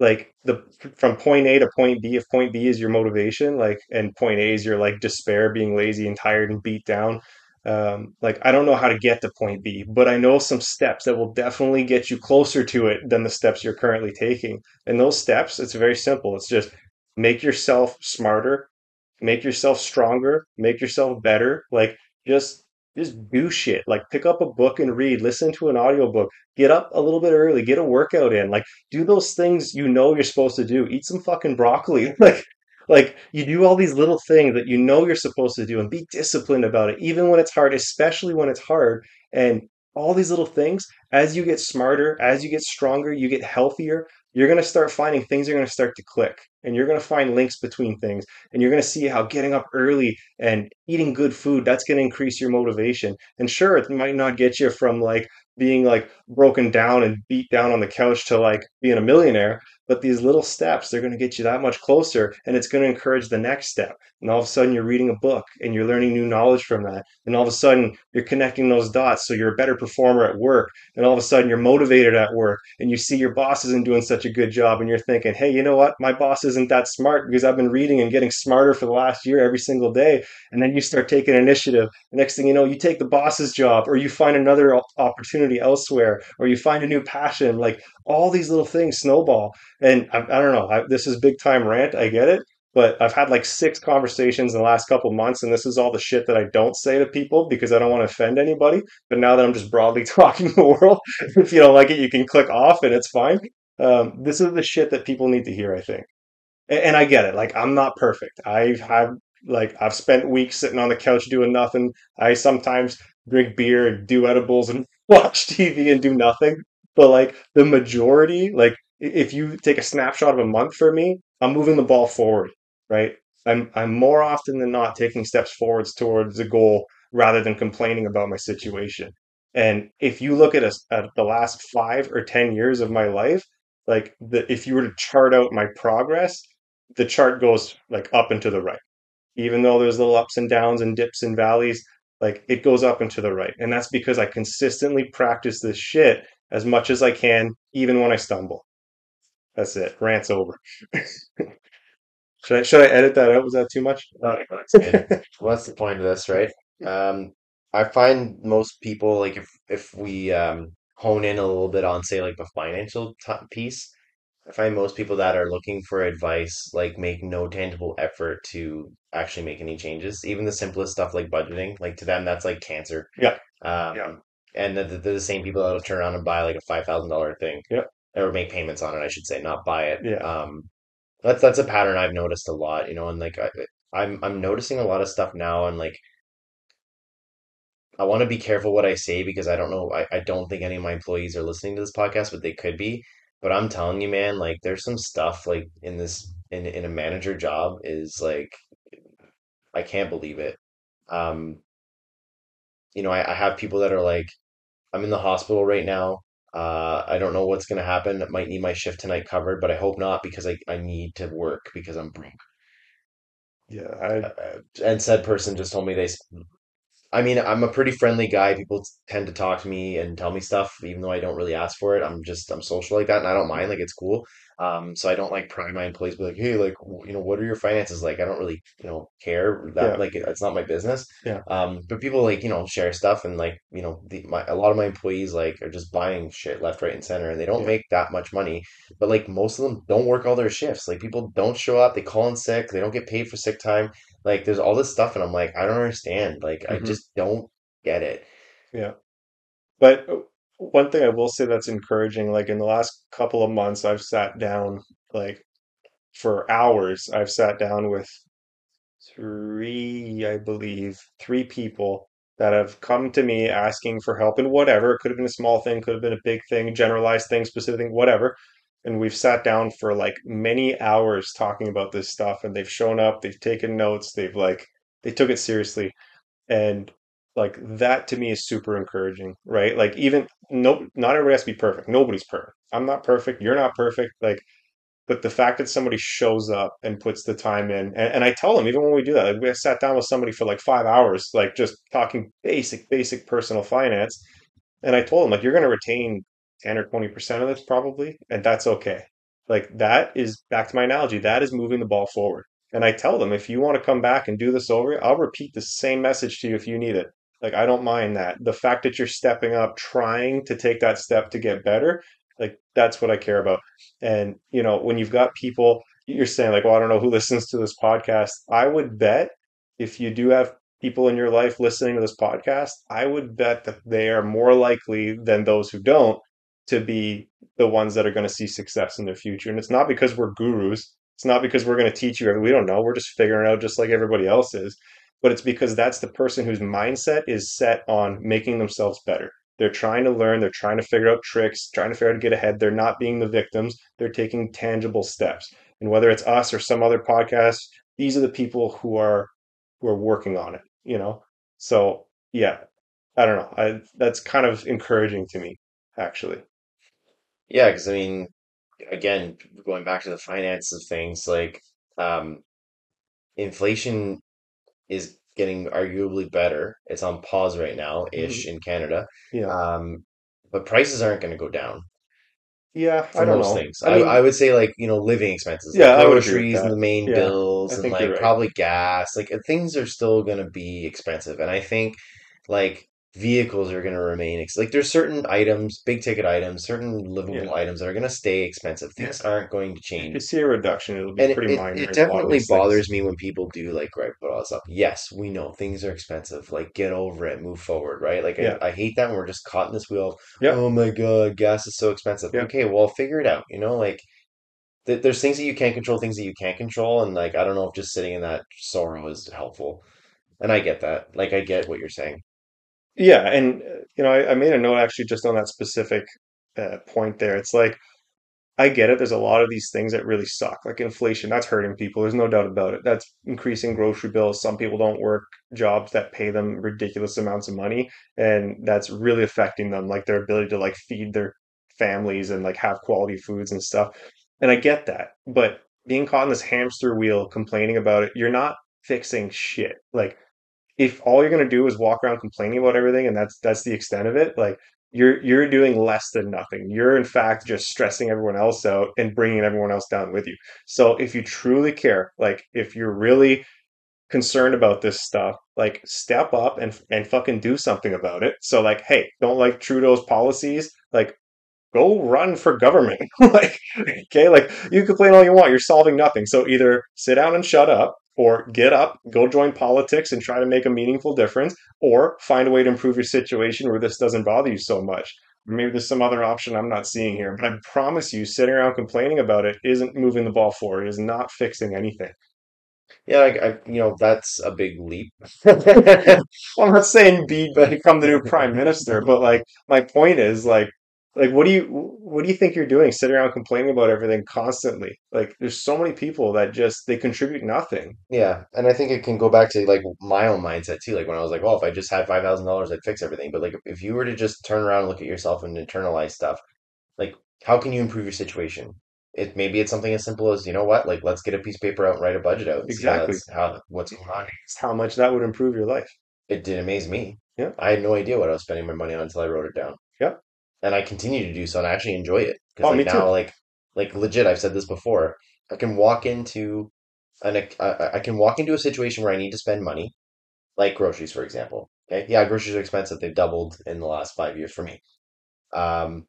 Like the from point A to point B, if point B is your motivation, like and point A is your like despair, being lazy and tired and beat down. Um, like I don't know how to get to point B, but I know some steps that will definitely get you closer to it than the steps you're currently taking. And those steps, it's very simple. It's just make yourself smarter, make yourself stronger, make yourself better. Like just just do shit. Like pick up a book and read, listen to an audiobook, get up a little bit early, get a workout in. Like do those things you know you're supposed to do. Eat some fucking broccoli. Like like you do all these little things that you know you're supposed to do and be disciplined about it even when it's hard, especially when it's hard. And all these little things as you get smarter, as you get stronger, you get healthier, you're going to start finding things are going to start to click and you're going to find links between things and you're going to see how getting up early and eating good food that's going to increase your motivation. And sure it might not get you from like being like broken down and beat down on the couch to like being a millionaire but these little steps they're going to get you that much closer and it's going to encourage the next step. And all of a sudden you're reading a book and you're learning new knowledge from that. And all of a sudden you're connecting those dots so you're a better performer at work. And all of a sudden you're motivated at work and you see your boss isn't doing such a good job and you're thinking hey you know what? My boss isn't that smart because i've been reading and getting smarter for the last year every single day. And then you start taking initiative. The next thing you know you take the boss's job or you find another opportunity elsewhere or you find a new passion. Like all these little things snowball and i, I don't know I, this is big time rant i get it but I've had like six conversations in the last couple months, and this is all the shit that I don't say to people because I don't want to offend anybody. But now that I'm just broadly talking to the world, if you don't like it, you can click off and it's fine. Um, this is the shit that people need to hear, I think. And, and I get it. Like I'm not perfect. I've had like I've spent weeks sitting on the couch doing nothing. I sometimes drink beer and do edibles and watch TV and do nothing. But like the majority, like if you take a snapshot of a month for me, I'm moving the ball forward right? I'm I'm more often than not taking steps forwards towards a goal rather than complaining about my situation. And if you look at us at the last five or 10 years of my life, like the, if you were to chart out my progress, the chart goes like up and to the right. Even though there's little ups and downs and dips and valleys, like it goes up and to the right. And that's because I consistently practice this shit as much as I can, even when I stumble. That's it. Rant's over. should I should I edit that out? Was that too much? No, that's. What's the point of this, right? Um, I find most people like if if we um hone in a little bit on say like the financial t piece, I find most people that are looking for advice like make no tangible effort to actually make any changes. Even the simplest stuff like budgeting, like to them that's like cancer. Yeah. Yeah. Um, and they're, they're the same people that'll turn around and buy like a five thousand dollar thing, Yeah. Or make payments on it, I should say, not buy it. Yeah. Um, that's that's a pattern I've noticed a lot, you know, and like I, I'm I'm noticing a lot of stuff now, and like I want to be careful what I say because I don't know. I, I don't think any of my employees are listening to this podcast, but they could be. But I'm telling you, man, like there's some stuff like in this in in a manager job is like I can't believe it. Um, you know, I, I have people that are like, I'm in the hospital right now. Uh, I don't know what's gonna happen. I might need my shift tonight covered, but I hope not because I, I need to work because I'm broke. Yeah. Uh, I uh, and said person just told me they I mean, I'm a pretty friendly guy. People tend to talk to me and tell me stuff, even though I don't really ask for it. I'm just I'm social like that, and I don't mind. Like it's cool. Um, so I don't like pry my employees, be like, hey, like you know, what are your finances like? I don't really you know care that yeah. like it's not my business. Yeah. Um, but people like you know share stuff, and like you know, the, my a lot of my employees like are just buying shit left, right, and center, and they don't Yeah. make that much money. But like most of them don't work all their shifts. Like people don't show up, they call in sick, they don't get paid for sick time. Like there's all this stuff, and I'm like, I don't understand. Like I hmm just don't get it. Yeah. But uh, one thing I will say that's encouraging, like in the last couple of months, I've sat down like for hours. I've sat down with three, I believe, three people that have come to me asking for help in whatever. It could have been a small thing, could have been a big thing, generalized thing, specific thing, whatever. And we've sat down for like many hours talking about this stuff, and they've shown up, they've taken notes, they've like they took it seriously. And like that to me is super encouraging, right? Like even no not everybody has to be perfect. Nobody's perfect. I'm not perfect, you're not perfect. Like but the fact that somebody shows up and puts the time in, and, and I tell them even when we do that, like we sat down with somebody for like five hours, like just talking basic, basic personal finance, and I told them like you're going to retain ten or twenty percent of this probably, and that's okay. Like that is back to my analogy. That is moving the ball forward. And I tell them if you want to come back and do this over, I'll repeat the same message to you if you need it. Like I don't mind that. The fact that you're stepping up, trying to take that step to get better, like that's what I care about. And you know, when you've got people, you're saying like, well, I don't know who listens to this podcast. I would bet if you do have people in your life listening to this podcast, I would bet that they are more likely than those who don't to be the ones that are going to see success in their future. And it's not because we're gurus. It's not because we're going to teach you. everything. We don't know. We're just figuring it out just like everybody else is. But it's because that's the person whose mindset is set on making themselves better. They're trying to learn. They're trying to figure out tricks, trying to figure out to get ahead. They're not being the victims. They're taking tangible steps. And whether it's us or some other podcast, these are the people who are who are working on it, you know? So yeah, I don't know. I that's kind of encouraging to me, actually. Yeah, because I mean, again, going back to the finance of things, like um, inflation is getting arguably better. It's on pause right now, ish, Mhm. in Canada. Yeah. Um, but prices aren't going to go down Yeah, I don't most know. things. I I, I would say like, you know, living expenses, yeah, I would agree with groceries and the main Yeah, bills and like right. probably gas, like things are still going to be expensive. And I think like vehicles are going to remain ex like there's certain items, big ticket items, certain Yeah. livable items that are going to stay expensive. Yeah. Things aren't going to If you see a reduction, it'll be And pretty it, minor it in a lot of definitely these things. bothers me when people do like gripe about all this stuff. Yes, we know things are expensive. Like get over it, move forward, right? Like I, Yeah. I hate that when we're just caught in this wheel of, Yep. oh my God, gas is so expensive. Yep. Okay, well, figure it out. You know, like th there's things that you can't control, things that you can't control, and like I don't know if just sitting in that sorrow is helpful. And I get that. Like I get what you're saying. Yeah, and uh, you know, I, I made a note actually just on that specific uh, point there. It's like I get it. There's a lot of these things that really suck, like inflation. That's hurting people. There's no doubt about it. That's increasing grocery bills. Some people don't work jobs that pay them ridiculous amounts of money, and that's really affecting them, like their ability to like feed their families and like have quality foods and stuff. And I get that. But being caught in this hamster wheel, complaining about it, you're not fixing shit. Like if all you're going to do is walk around complaining about everything and that's that's the extent of it like you're you're doing less than nothing. You're in fact just stressing everyone else out and bringing everyone else down with you. So if you truly care like if you're really concerned about this stuff like step up and and fucking do something about it. So like hey don't like Trudeau's policies? Like go run for government. like, okay, like you complain all you want, you're solving nothing. So either sit down and shut up, or get up, go join politics and try to make a meaningful difference, or find a way to improve your situation where this doesn't bother you so much. Maybe there's some other option I'm not seeing here, but I promise you, sitting around complaining about it isn't moving the ball forward. It is not fixing anything. Yeah, I, I you know that's a big leap. Well, I'm not saying be become the new prime minister, but like my point is like like what do you what do you think you're doing sitting around complaining about everything constantly? Like there's so many people that just they contribute nothing. Yeah, and I think it can go back to like my own mindset too. Like when I was like, "Well, if I just had five thousand dollars, I'd fix everything." But like if you were to just turn around and look at yourself and internalize stuff, like how can you improve your situation? It maybe it's something as simple as, you know what, like let's get a piece of paper out and write a budget out and see how Exactly. how what's going on. It's how much that would improve your life. It did amaze me. Yeah. I had no idea what I was spending my money on until I wrote it down. Yeah. And I continue to do so and I actually enjoy it. Because Oh, like me too. now like like legit, I've said this before. I can walk into an I, I can walk into a situation where I need to spend money, like groceries, for example. Okay. Yeah, groceries are expensive. They've doubled in the last five years for me. Um,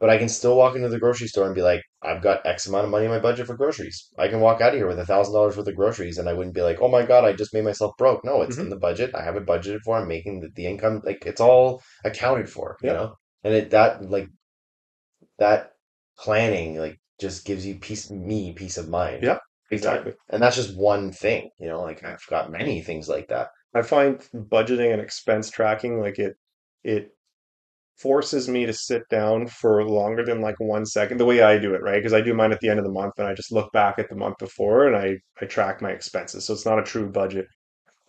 but I can still walk into the grocery store and be like, I've got X amount of money in my budget for groceries. I can walk out of here with a thousand dollars worth of groceries and I wouldn't be like, oh my God, I just made myself broke. No, it's in hmm the budget. I have it budgeted for. I'm making the, the income. Like it's all accounted for, you Yeah. know? And it that like that planning like just gives you peace me peace of mind Yeah. Exactly. And that's just one thing, you know, like I've got many things like that. I find budgeting and expense tracking like it it forces me to sit down for longer than like one second the way I do it, right? Because I do mine at the end of the month and I just look back at the month before and I I track my expenses. So it's not a true budget.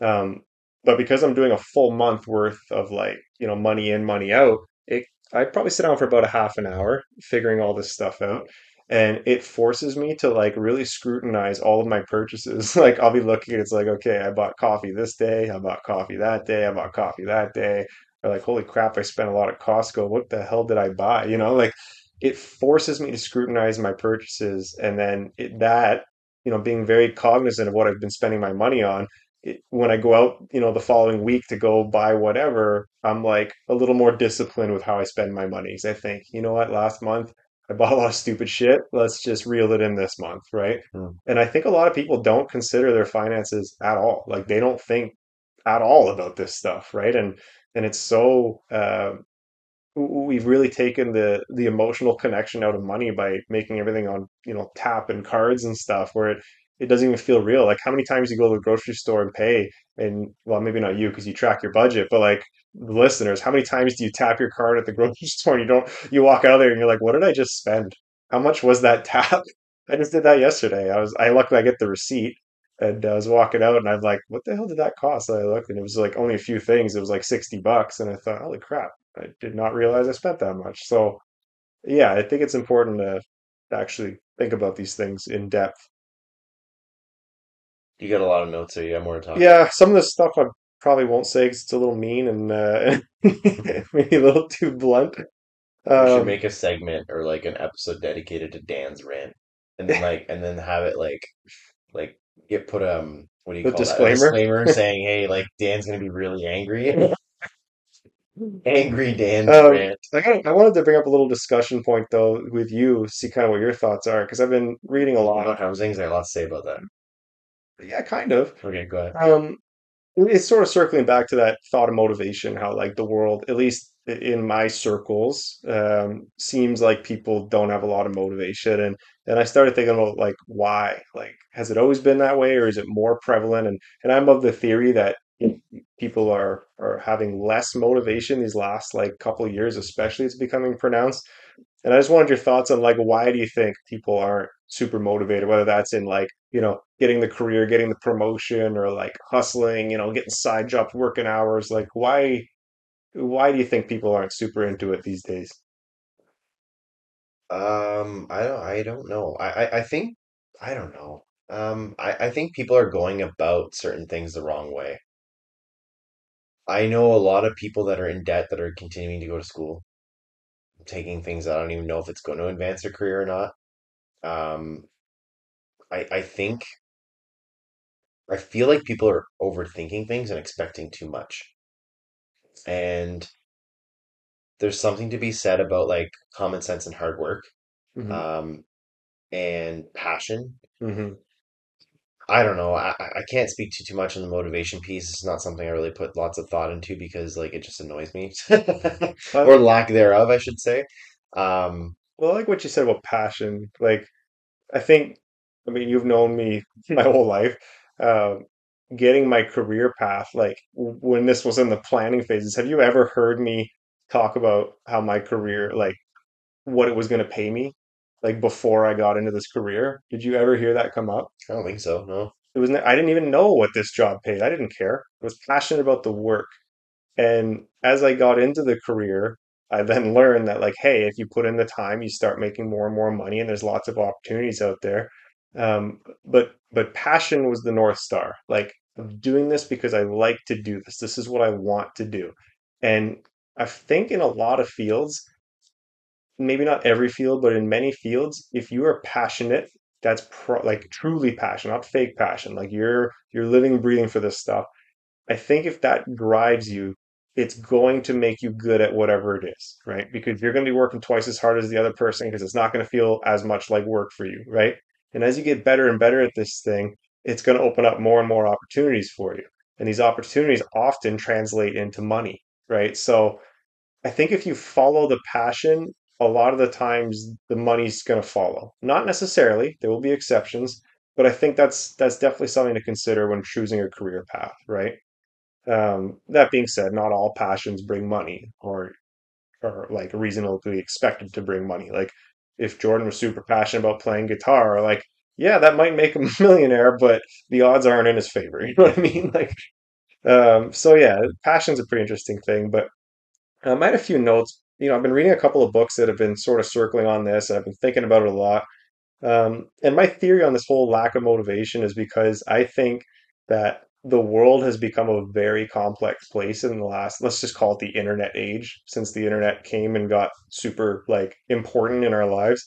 Um, but because I'm doing a full month worth of like, you know, money in, money out, it I probably sit down for about a half an hour figuring all this stuff out. And it forces me to like really scrutinize all of my purchases. Like I'll be looking, at it's like, okay, I bought coffee this day, I bought coffee that day, I bought coffee that day. Or like, holy crap, I spent a lot at Costco. What the hell did I buy? You know, like it forces me to scrutinize my purchases. And then it, that, you know, being very cognizant of what I've been spending my money on it, when I go out, you know, the following week to go buy whatever, I'm like a little more disciplined with how I spend my money. 'Cause I think, you know what, last month I bought a lot of stupid shit. Let's just reel it in this month, right? Hmm. And I think a lot of people don't consider their finances at all. Like they don't think at all about this stuff, right? And and it's so uh, we've really taken the the emotional connection out of money by making everything on you know tap and cards and stuff where it it doesn't even feel real like how many times you go to the grocery store and pay and well maybe not you because you track your budget but like listeners how many times do you tap your card at the grocery store and you don't you walk out there and you're like what did i just spend how much was that tap i just did that yesterday i was i luckily i get the receipt and I was walking out and I'm like, what the hell did that cost? And I looked and it was like only a few things. It was like 60 bucks. And I thought, holy crap, I did not realize I spent that much. So yeah, I think it's important to actually think about these things in depth. You got a lot of notes there. You got more to talk Yeah, some of the stuff I probably won't say because it's a little mean and uh, maybe a little too blunt. We should Um, make a segment or like an episode dedicated to Dan's rant, and then like and then have it like like get put um what do you the call that? A disclaimer. disclaimer saying, hey, like Dan's gonna be really angry. Angry Dan Um, rant. I got, I wanted to bring up a little discussion point though with you, see kind of what your thoughts are, because I've been reading a lot. About housing, I got a lot to say about that. Yeah, kind of. Okay, go ahead. Um, it's sort of circling back to that thought of motivation, how like the world, at least in my circles, um, seems like people don't have a lot of motivation. And and I started thinking about like why? Like, has it always been that way, or is it more prevalent? And and I'm of the theory that people are are having less motivation these last like couple of years, especially it's becoming pronounced. And I just wanted your thoughts on like why do you think people aren't super motivated, whether that's in like, you know, getting the career, getting the promotion or like hustling, you know, getting side jobs, working hours. Like why why do you think people aren't super into it these days? Um, I don't I don't know. I, I, I think I don't know. Um, I, I think people are going about certain things the wrong way. I know a lot of people that are in debt that are continuing to go to school, taking things that I don't even know if it's going to advance their career or not. Um, I I think I feel like people are overthinking things and expecting too much. And there's something to be said about like common sense and hard work, hmm um, and passion. hmm I don't know. I, I can't speak too too much on the motivation piece. It's not something I really put lots of thought into because like it just annoys me, or lack thereof, I should say. Um, well, I like what you said about passion. Like I think, I mean, you've known me my whole life. Um, getting my career path, like when this was in the planning phases, have you ever heard me talk about how my career, like what it was going to pay me, like before I got into this career? Did you ever hear that come up? I don't think so. No. It was, I didn't even know what this job paid. I didn't care. I was passionate about the work. And as I got into the career, I then learned that, like, hey, if you put in the time, you start making more and more money, and there's lots of opportunities out there. Um, but but passion was the North Star. Like, I'm doing this because I like to do this. This is what I want to do. And I think in a lot of fields, maybe not every field, but in many fields, if you are passionate, that's pro like truly passion, not fake passion. Like you're you're living, breathing for this stuff I think if that drives you, it's going to make you good at whatever it is, right? Because you're going to be working twice as hard as the other person because it's not going to feel as much like work for you, right? And as you get better and better at this thing, it's going to open up more and more opportunities for you. And these opportunities often translate into money, right? So I think if you follow the passion, a lot of the times the money's going to follow. Not necessarily, there will be exceptions, but I think that's that's definitely something to consider when choosing a career path, right? Um, that being said, not all passions bring money or or like reasonably expected to bring money. Like if Jordan was super passionate about playing guitar, like yeah, that might make him a millionaire, but the odds aren't in his favor. You know what I mean? Like um, so yeah, passion's a pretty interesting thing. But um, I had a few notes. You know, I've been reading a couple of books that have been sort of circling on this. and I've been thinking about it a lot. Um, and my theory on this whole lack of motivation is because I think that the world has become a very complex place in the last, let's just call it the internet age, since the internet came and got super like important in our lives.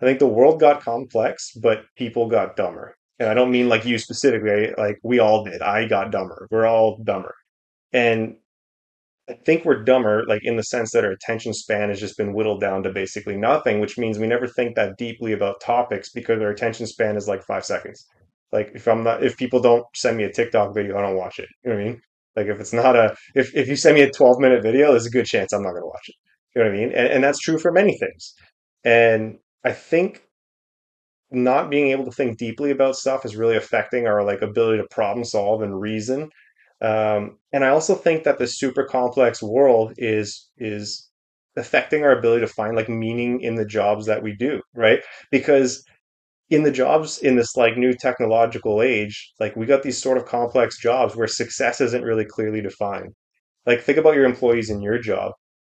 I think the world got complex, but people got dumber. And I don't mean like you specifically, like we all did. I got dumber. We're all dumber. And I think we're dumber, like in the sense that our attention span has just been whittled down to basically nothing, which means we never think that deeply about topics because our attention span is like five seconds. Like if I'm not, if people don't send me a TikTok video, I don't watch it. You know what I mean? Like if it's not a, if, if you send me a 12 minute video, there's a good chance I'm not to watch it. You know what I mean? And, and that's true for many things. And I think not being able to think deeply about stuff is really affecting our like ability to problem solve and reason um, and I also think that the super complex world is is affecting our ability to find like meaning in the jobs that we do, right? Because in the jobs in this like new technological age, like we got these sort of complex jobs where success isn't really clearly defined. Like think about your employees in your job,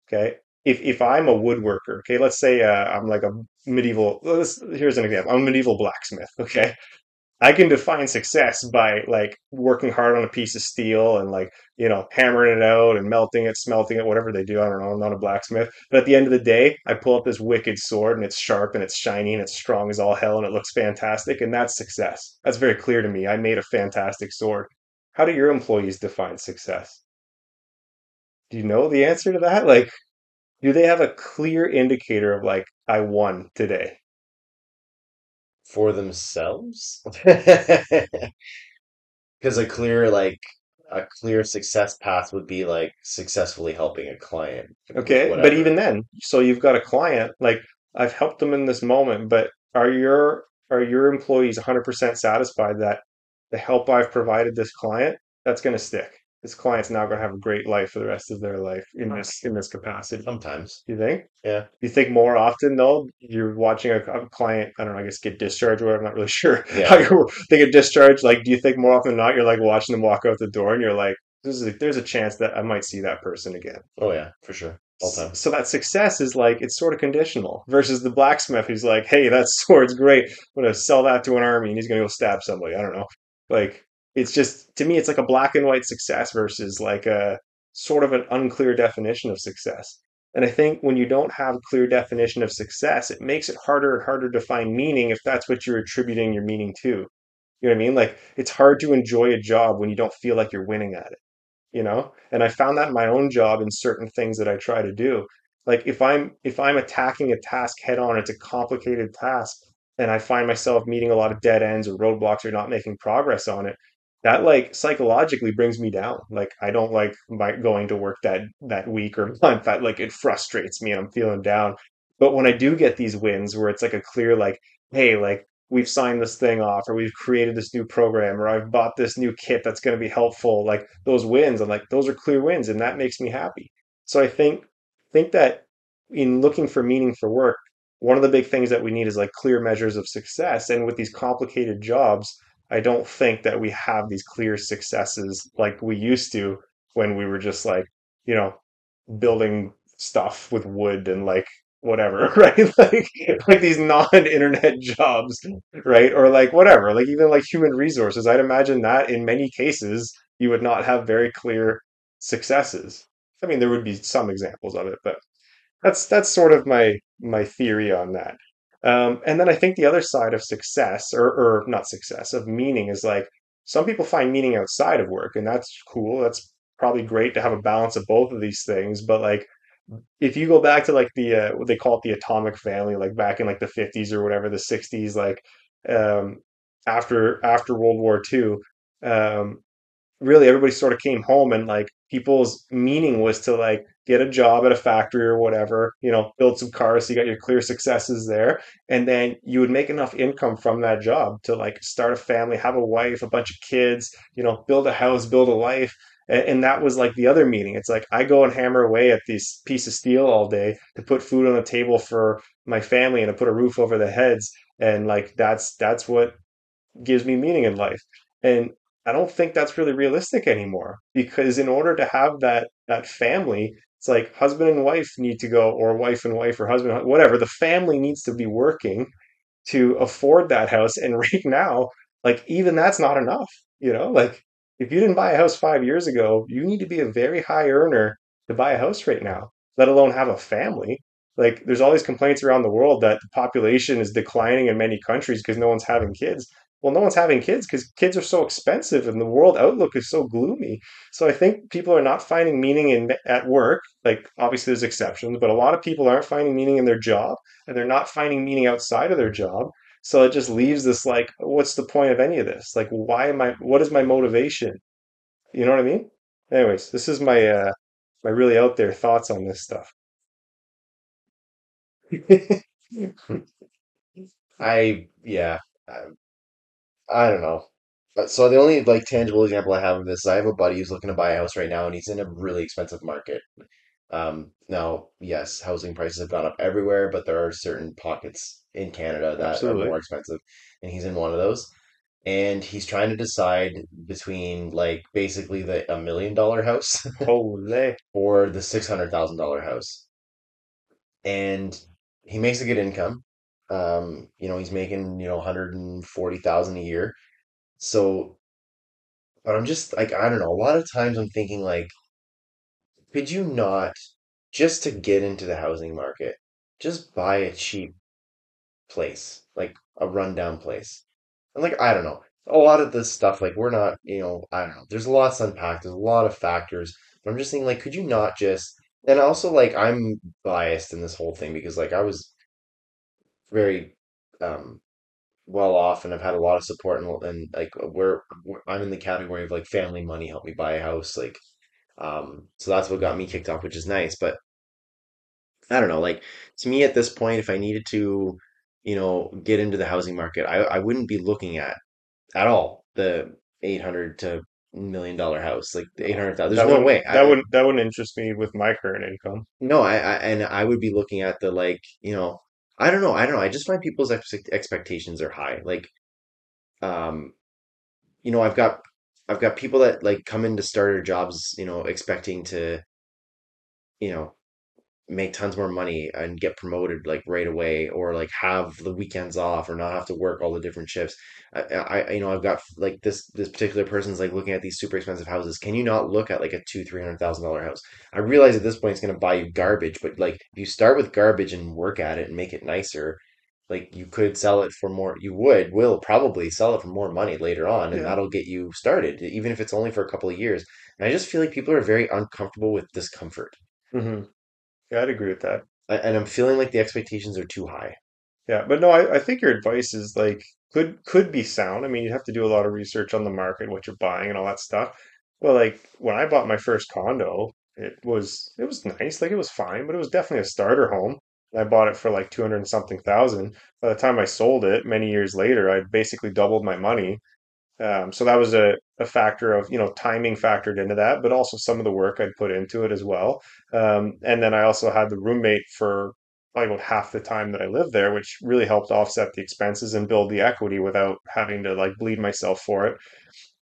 okay? If if I'm a woodworker, okay, let's say uh, I'm like a medieval. Let's, here's an example. I'm a medieval blacksmith, okay? I can define success by like working hard on a piece of steel and like, you know, hammering it out and melting it, smelting it, whatever they do. I don't know. I'm not a blacksmith. But at the end of the day, I pull up this wicked sword and it's sharp and it's shiny and it's strong as all hell and it looks fantastic. And that's success. That's very clear to me. I made a fantastic sword. How do your employees define success? Do you know the answer to that? Like, do they have a clear indicator of like, I won today? For themselves? Because a clear like a clear success path would be like successfully helping a client Okay, but even then, so you've got a client, like I've helped them in this moment, but are your are your employees 100% satisfied that the help I've provided this client, that's going to stick? This client's now going to have a great life for the rest of their life in this in this capacity. Sometimes. You think? Yeah. You think more often though, you're watching a, a client, I don't know, I guess get discharged or I'm not really sure how Yeah. you they get discharged. Like, do you think more often than not, you're like watching them walk out the door and you're like, there's a, there's a chance that I might see that person again. Oh yeah, for sure. All time. So that success is like it's sort of conditional versus the blacksmith who's like, "Hey, that sword's great. I'm gonna sell that to an army, and he's gonna go stab somebody." I don't know. Like it's just to me, it's like a black and white success versus like a sort of an unclear definition of success. And I think when you don't have clear definition of success, it makes it harder and harder to find meaning if that's what you're attributing your meaning to. You know what I mean? Like it's hard to enjoy a job when you don't feel like you're winning at it you know and i found that in my own job in certain things that i try to do like if i'm if i'm attacking a task head on it's a complicated task and i find myself meeting a lot of dead ends or roadblocks or not making progress on it that like psychologically brings me down. Like i don't like my going to work that that week or month that like it frustrates me and i'm feeling down. But when i do get these wins where it's like a clear like hey like we've signed this thing off or we've created this new program or I've bought this new kit that's going to be helpful like those wins I'm like those are clear wins and that makes me happy. So I think think that in looking for meaning for work one of the big things that we need is like clear measures of success. And with these complicated jobs I don't think that we have these clear successes like we used to when we were just like you know building stuff with wood and like whatever, right? Like like these non-internet jobs, right? Or like whatever, like even like human resources. I'd imagine that in many cases you would not have very clear successes. I mean, there would be some examples of it, but that's that's sort of my my theory on that. Um, and then I think the other side of success, or or not success, of meaning is like some people find meaning outside of work, and that's cool. That's probably great to have a balance of both of these things. But like if you go back to like the uh, what they call it the atomic family, like back in like the 50s or whatever, the 60s, like um, after after World War II, um, really everybody sort of came home and like people's meaning was to like get a job at a factory or whatever, you know, build some cars so you got your clear successes there. And then you would make enough income from that job to like start a family, have a wife, a bunch of kids, you know, build a house, build a life. And, and that was like the other meaning. It's like I go and hammer away at this piece of steel all day to put food on the table for my family and to put a roof over their heads. And like that's that's what gives me meaning in life. And I don't think that's really realistic anymore because in order to have that that family, it's like husband and wife need to go, or wife and wife, or husband, whatever. The family needs to be working to afford that house. And right now, like even that's not enough. You know, like if you didn't buy a house five years ago, you need to be a very high earner to buy a house right now, let alone have a family. Like there's all these complaints around the world that the population is declining in many countries because no one's having kids. Well, no one's having kids because kids are so expensive and the world outlook is so gloomy. So I think people are not finding meaning in at work. Like obviously there's exceptions, but a lot of people aren't finding meaning in their job and they're not finding meaning outside of their job. So it just leaves this like, what's the point of any of this? Like, why am I, what is my motivation? You know what I mean? Anyways, this is my, uh, my really out there thoughts on this stuff. I yeah. I don't know. But so the only like tangible example I have of this is I have a buddy who's looking to buy a house right now and he's in a really expensive market. Um, now, yes, housing prices have gone up everywhere, but there are certain pockets in Canada that are Absolutely. more expensive, and he's in one of those. And he's trying to decide between like basically the a million dollar house Holy. or the six hundred thousand dollar house. And he makes a good income. Um, you know, he's making, you know, 140,000 a year. So, but I'm just like, I don't know, a lot of times I'm thinking like, could you not just to get into the housing market, just buy a cheap place, like a rundown place. And like, I don't know. A lot of this stuff, like we're not, you know, I don't know. There's a lot to. There's a lot of factors. But I'm just thinking, like, could you not just, and also like I'm biased in this whole thing because like I was very um well off and I've had a lot of support and, and like we're, we're I'm in the category of like family money helped me buy a house. Like, um, so that's what got me kicked off, which is nice. But I don't know, like to me at this point, if I needed to, you know, get into the housing market, I, I wouldn't be looking at at all the 800 to million dollar house, like eight hundred thousand. There's That no way. that I, wouldn't that wouldn't interest me with my current income. no, I, I and I would be looking at the like, you know, I don't know, I don't know. I just find people's ex expectations are high. Like, um, you know, I've got I've got people that like come into starter jobs, you know, expecting to, you know, make tons more money and get promoted like right away or like have the weekends off or not have to work all the different shifts. I, I you know I've got like this this particular person's like looking at these super expensive houses. Can you not look at like a two three hundred thousand dollar house? I realize at this point it's going to buy you garbage, but like if you start with garbage and work at it and make it nicer, like you could sell it for more. You would will probably sell it for more money later on, and Yeah. that'll get you started, even if it's only for a couple of years. And I just feel like people are very uncomfortable with discomfort. hmm Yeah, I'd agree with that. I- and I'm feeling like the expectations are too high. Yeah, but no, I, I think your advice is like could could be sound. I mean, you'd have to do a lot of research on the market, what you're buying, and all that stuff. Well, like when I bought my first condo, it was it was nice, like it was fine, but it was definitely a starter home. And I bought it for like 200 and something thousand. By the time I sold it, many years later, I basically doubled my money. Um, so that was a, a factor of, you know, timing factored into that, but also some of the work I'd put into it as well. Um, and then I also had the roommate for about half the time that I lived there, which really helped offset the expenses and build the equity without having to like bleed myself for it.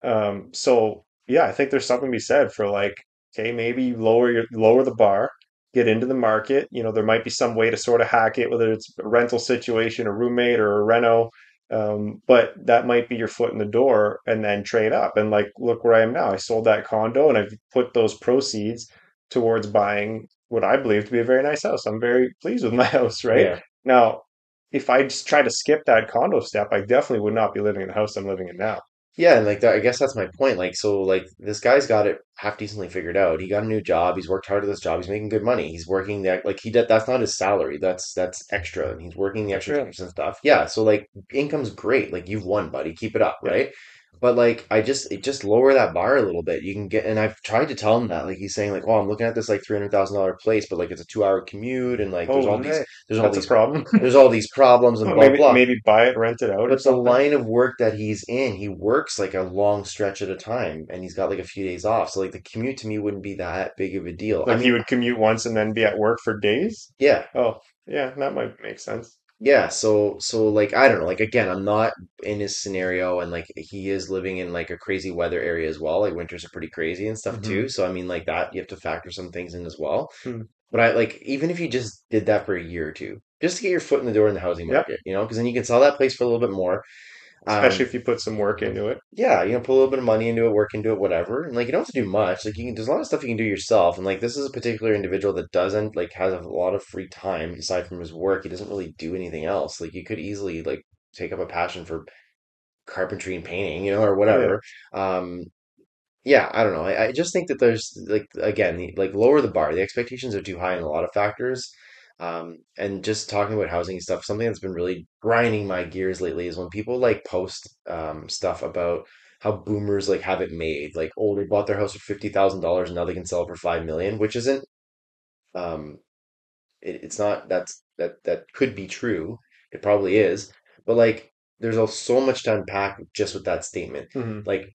Um, so yeah, I think there's something to be said for like, okay, maybe lower your lower the bar, get into the market. You know, there might be some way to sort of hack it, whether it's a rental situation, a roommate, or a reno. Um, but that might be your foot in the door, and then trade up. And like, look where I am now. I sold that condo, and I've put those proceeds towards buying what I believe to be a very nice house. I'm very pleased with my house, right? Yeah. Now, if I just try to skip that condo step, I definitely would not be living in the house I'm living in now. Yeah, and like that, I guess that's my point. Like, so like this guy's got it half decently figured out. He got a new job. He's worked hard at this job. He's making good money. He's working that like he did. That's not his salary. That's that's extra, and he's working the extra Really? and stuff. Yeah, so like income's great. Like you've won, buddy. Keep it up, Yeah. right? But like I just it just lower that bar a little bit. You can get, and I've tried to tell him that. Like he's saying like, oh, I'm looking at this like three hundred thousand dollar place, but like it's a two hour commute, and like there's all these hey, there's all that's these problem. there's all these problems and Well, blah maybe blah. maybe buy it, rent it out But the line of work that he's in, he works like a long stretch at a time and he's got like a few days off. So like the commute to me wouldn't be that big of a deal. I Like he would commute once and then be at work for days. yeah. Oh, yeah, that might make sense. Yeah, so so like I don't know, like again, I'm not in his scenario and like he is living in like a crazy weather area as well. Like winters are pretty crazy and stuff hmm too. So I mean like that you have to factor some things in as well. Hmm. But I like even if you just did that for a year or two, just to get your foot in the door in the housing Yep. market, you know, because then you can sell that place for a little bit more. Especially Um, if you put some work into it. yeah, you know, put a little bit of money into it, work into it, whatever. And like you don't have to do much. Like you can, there's a lot of stuff you can do yourself. And like this is a particular individual that doesn't like has a lot of free time aside from his work. He doesn't really do anything else. Like you could easily like take up a passion for carpentry and painting, you know, or Oh yeah. whatever. Um, yeah, I don't know. I, I just think that there's like again, the, like lower the bar. The expectations are too high in a lot of factors. Um, and just talking about housing stuff, something that's been really grinding my gears lately is when people like post um stuff about how boomers like have it made. Like, oh, they bought their house for fifty thousand dollars and now they can sell it for five million, which isn't um it, it's not that's that that could be true. It probably is. But like there's also so much to unpack just with that statement. hmm Like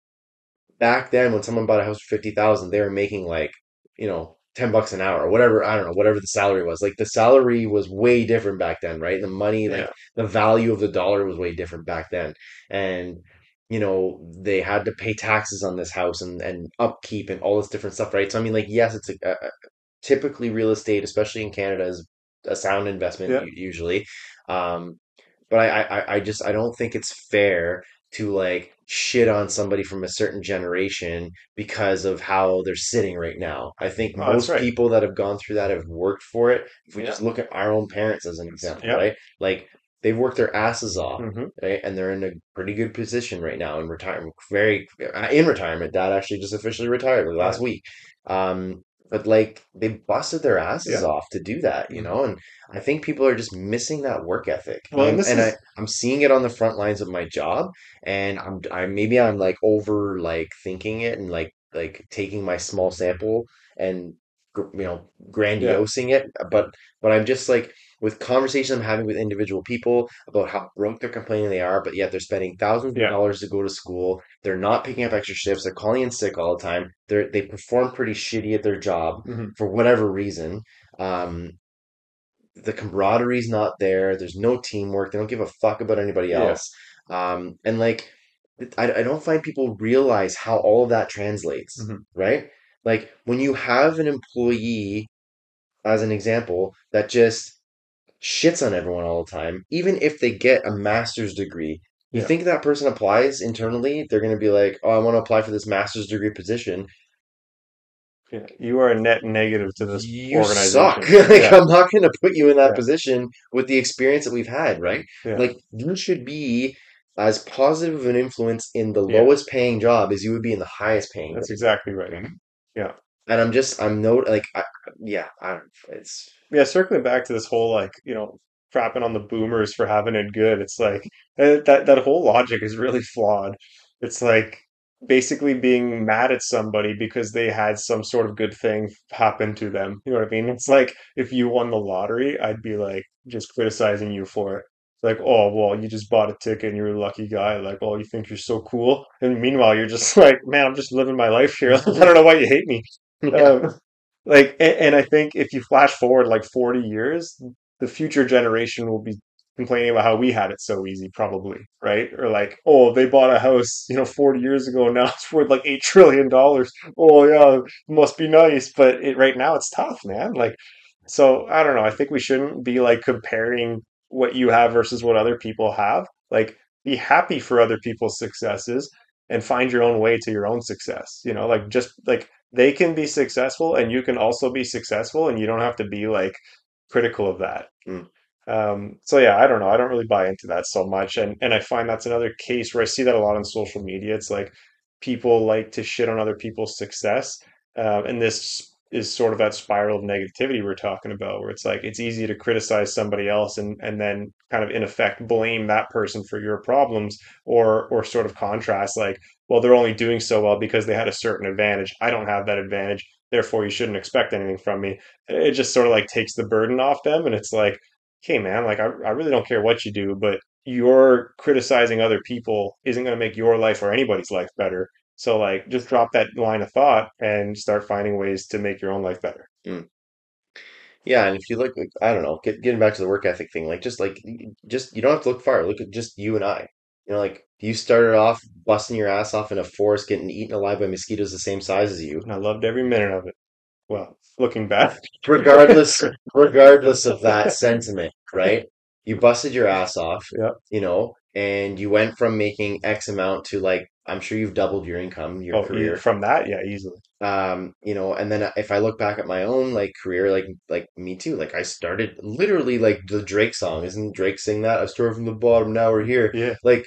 back then when someone bought a house for 50,000, they were making like, you know, 10 bucks an hour or whatever, I don't know, whatever the salary was. Like the salary was way different back then, right? The money, like Yeah. the value of the dollar was way different back then. And you know, they had to pay taxes on this house and and upkeep and all this different stuff, right? So I mean, like, yes, it's a, a a- typically real estate, especially in Canada, is a sound investment Yeah. usually. Um, but I, I, I I just I don't think it's fair to like shit on somebody from a certain generation because of how they're sitting right now. I think Oh, most right. people that have gone through that have worked for it. If we Yeah. just look at our own parents as an example, Yep. right? Like they've worked their asses off, hmm right? And they're in a pretty good position right now in retirement, very uh, in retirement. Dad actually just officially retired last Right. week. Um, but like they busted their asses Yeah. off to do that, you know? And I think people are just missing that work ethic. And Well, and I'm and I is I'm seeing it on the front lines of my job and I'm I maybe I'm like over like thinking it and like like taking my small sample and you know yeah. grandiosing it but but I'm just like with conversations I'm having with individual people about how broke they're complaining they are, but yet they're spending thousands of Yeah. dollars to go to school. They're not picking up extra shifts. They're calling in sick all the time. They're they perform pretty shitty at their job hmm for whatever reason. Um, the camaraderie's not there. There's no teamwork. They don't give a fuck about anybody Yeah. else. Um, and like, I, I don't find people realize how all of that translates, hmm right? Like when you have an employee, as an example, that just shits on everyone all the time, even if they get a master's degree, you Yeah. think that person applies internally, they're going to be like, oh, I want to apply for this master's degree position. Yeah. You are a net negative to this You suck. organization. Like, Yeah. I'm not going to put you in that Yeah. position with the experience that we've had, right? Yeah. Like, you should be as positive of an influence in the lowest paying job as you would be in the highest paying. That's exactly right. Mhm. Yeah. And I'm just, I'm no, like, I, yeah, I it's, Yeah, circling back to this whole like, you know, crapping on the boomers for having it good. It's like eh, that that whole logic is really flawed. It's like basically being mad at somebody because they had some sort of good thing happen to them. You know what I mean? It's like if you won the lottery, I'd be like just criticizing you for it. Like, oh, well, you just bought a ticket and you're a lucky guy. Like, oh, you think you're so cool. And meanwhile, you're just like, man, I'm just living my life here. I don't know why you hate me. Yeah, Um, like, and, and I think if you flash forward like 40 years, the future generation will be complaining about how we had it so easy, probably, right? Or like, oh, they bought a house, you know, 40 years ago, now it's worth like 8 trillion. dollars. Oh, yeah, must be nice. But it, right now it's tough, man. Like, so I don't know. I think we shouldn't be like comparing what you have versus what other people have. Like, be happy for other people's successes and find your own way to your own success. You know, like just like they can be successful and you can also be successful and you don't have to be like critical of that. Mm. Um, so yeah, I don't know. I don't really buy into that so much. And and I find that's another case where I see that a lot on social media. It's like people like to shit on other people's success. Um, and this is sort of that spiral of negativity we're talking about, where it's like it's easy to criticize somebody else and and then kind of in effect blame that person for your problems or or sort of contrast like, well, they're only doing so well because they had a certain advantage. I don't have that advantage, therefore you shouldn't expect anything from me. It just sort of like takes the burden off them and it's like, hey man, like I, I really don't care what you do, but your criticizing other people isn't going to make your life or anybody's life better. So like just drop that line of thought and start finding ways to make your own life better. mm. Yeah, and if you look, like, I don't know, get, getting back to the work ethic thing, like just like just you don't have to look far. Look at just you and I. You know, like you started off busting your ass off in a forest, getting eaten alive by mosquitoes the same size as you. And I loved every minute of it. Well, looking back. Regardless, regardless of that sentiment, right? You busted your ass off, Yeah. you know, and you went from making X amount to like I'm sure you've doubled your income, your Oh, career. from that, yeah, easily. um you know and then if i look back at my own like career like like me too like i started literally like the drake song isn't drake sing that i started from the bottom now we're here Yeah. like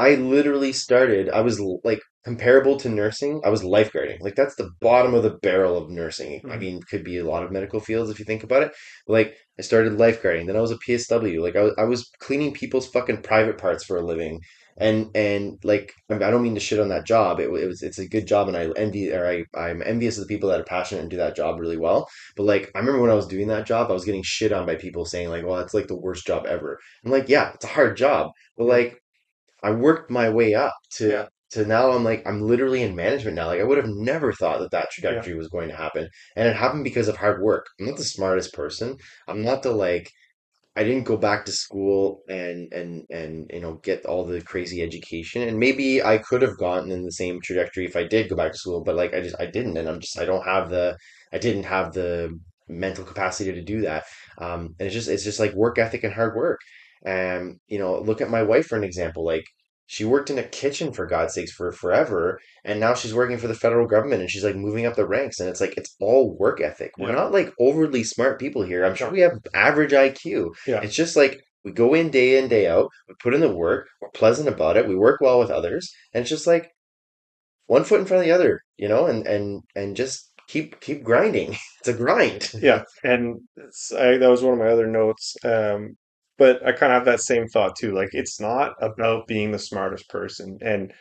i literally started i was like comparable to nursing i was lifeguarding like that's the bottom of the barrel of nursing i Mhm. mean could be a lot of medical fields if you think about it like i started lifeguarding then i was a psw like i was, I was cleaning people's fucking private parts for a living and and like I I don't mean to shit on that job. It, it was it's a good job, and I envy or I I'm envious of the people that are passionate and do that job really well. But like I remember when I was doing that job, I was getting shit on by people saying like, "Well, that's like the worst job ever." I'm like, "Yeah, it's a hard job," but like I worked my way up to Yeah. to now I'm like I'm literally in management now. Like I would have never thought that that Yeah. trajectory was going to happen, and it happened because of hard work. I'm not the smartest person. I'm not the like I didn't go back to school and and and you know get all the crazy education and maybe I could have gotten in the same trajectory if I did go back to school but like I just I didn't and I'm just I don't have the I didn't have the mental capacity to do that um and it's just it's just like work ethic and hard work and you know look at my wife for an example like she worked in a kitchen for God's sakes for forever and now she's working for the federal government and she's like moving up the ranks and it's like it's all work ethic we're Yeah. not like overly smart people here I'm sure we have average IQ Yeah. it's just like we go in day in, day out, we put in the work, we're pleasant about it, we work well with others, and it's just like one foot in front of the other, you know, and and and just keep keep grinding. It's a grind. Yeah, and it's, I, that was one of my other notes. Um, but I kind of have that same thought too. Like, it's not about being the smartest person, and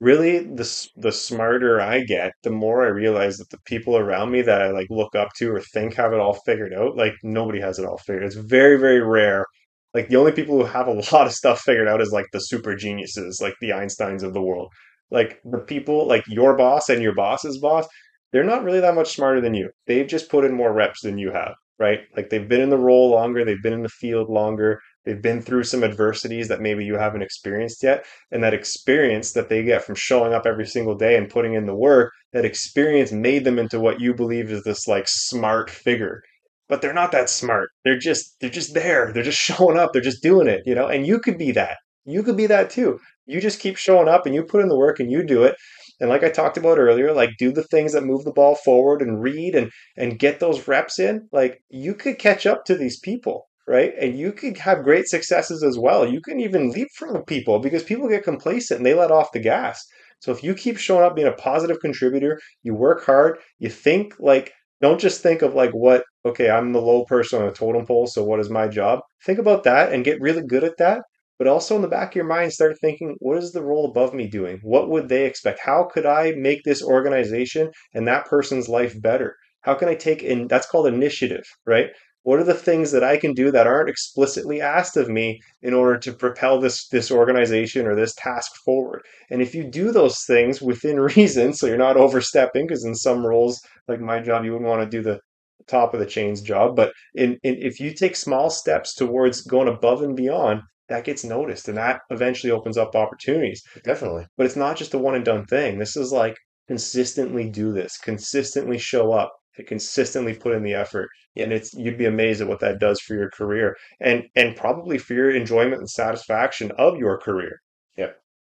really the the smarter I get, the more I realize that the people around me that I like look up to or think have it all figured out, like nobody has it all figured. It's very, very rare. Like the only people who have a lot of stuff figured out is like the super geniuses, like the Einsteins of the world. Like the people, like your boss and your boss's boss, they're not really that much smarter than you. They've just put in more reps than you have, right? Like they've been in the role longer, they've been in the field longer, they've been through some adversities that maybe you haven't experienced yet and that experience that they get from showing up every single day and putting in the work that experience made them into what you believe is this like smart figure. But they're not that smart. They're just they're just there. They're just showing up. They're just doing it you know? And you could be that. You could be that too. You just keep showing up and you put in the work and you do it and like i talked about earlier like do the things that move the ball forward and read and and get those reps in like you could catch up to these people right? And you could have great successes as well. You can even leapfrog people because people get complacent and they let off the gas. So if you keep showing up being a positive contributor, you work hard, you think like don't just think of like what okay, I'm the low person on the totem pole, so what is my job? Think about that and get really good at that. But also in the back of your mind, start thinking, what is the role above me doing? What would they expect? How could I make this organization and that person's life better? How can I take in? That's called initiative, right? What are the things that I can do that aren't explicitly asked of me in order to propel this this organization or this task forward? And if you do those things within reason, so you're not overstepping, because in some roles, like my job, you wouldn't want to do the top of the chains job. But in, in if you take small steps towards going above and beyond, that gets noticed, and that eventually opens up opportunities. Definitely. But it's not just a one and done thing. This is like consistently do this, consistently show up, to consistently put in the effort. Yeah. And it's you'd be amazed at what that does for your career and and probably for your enjoyment and satisfaction of your career. Yeah.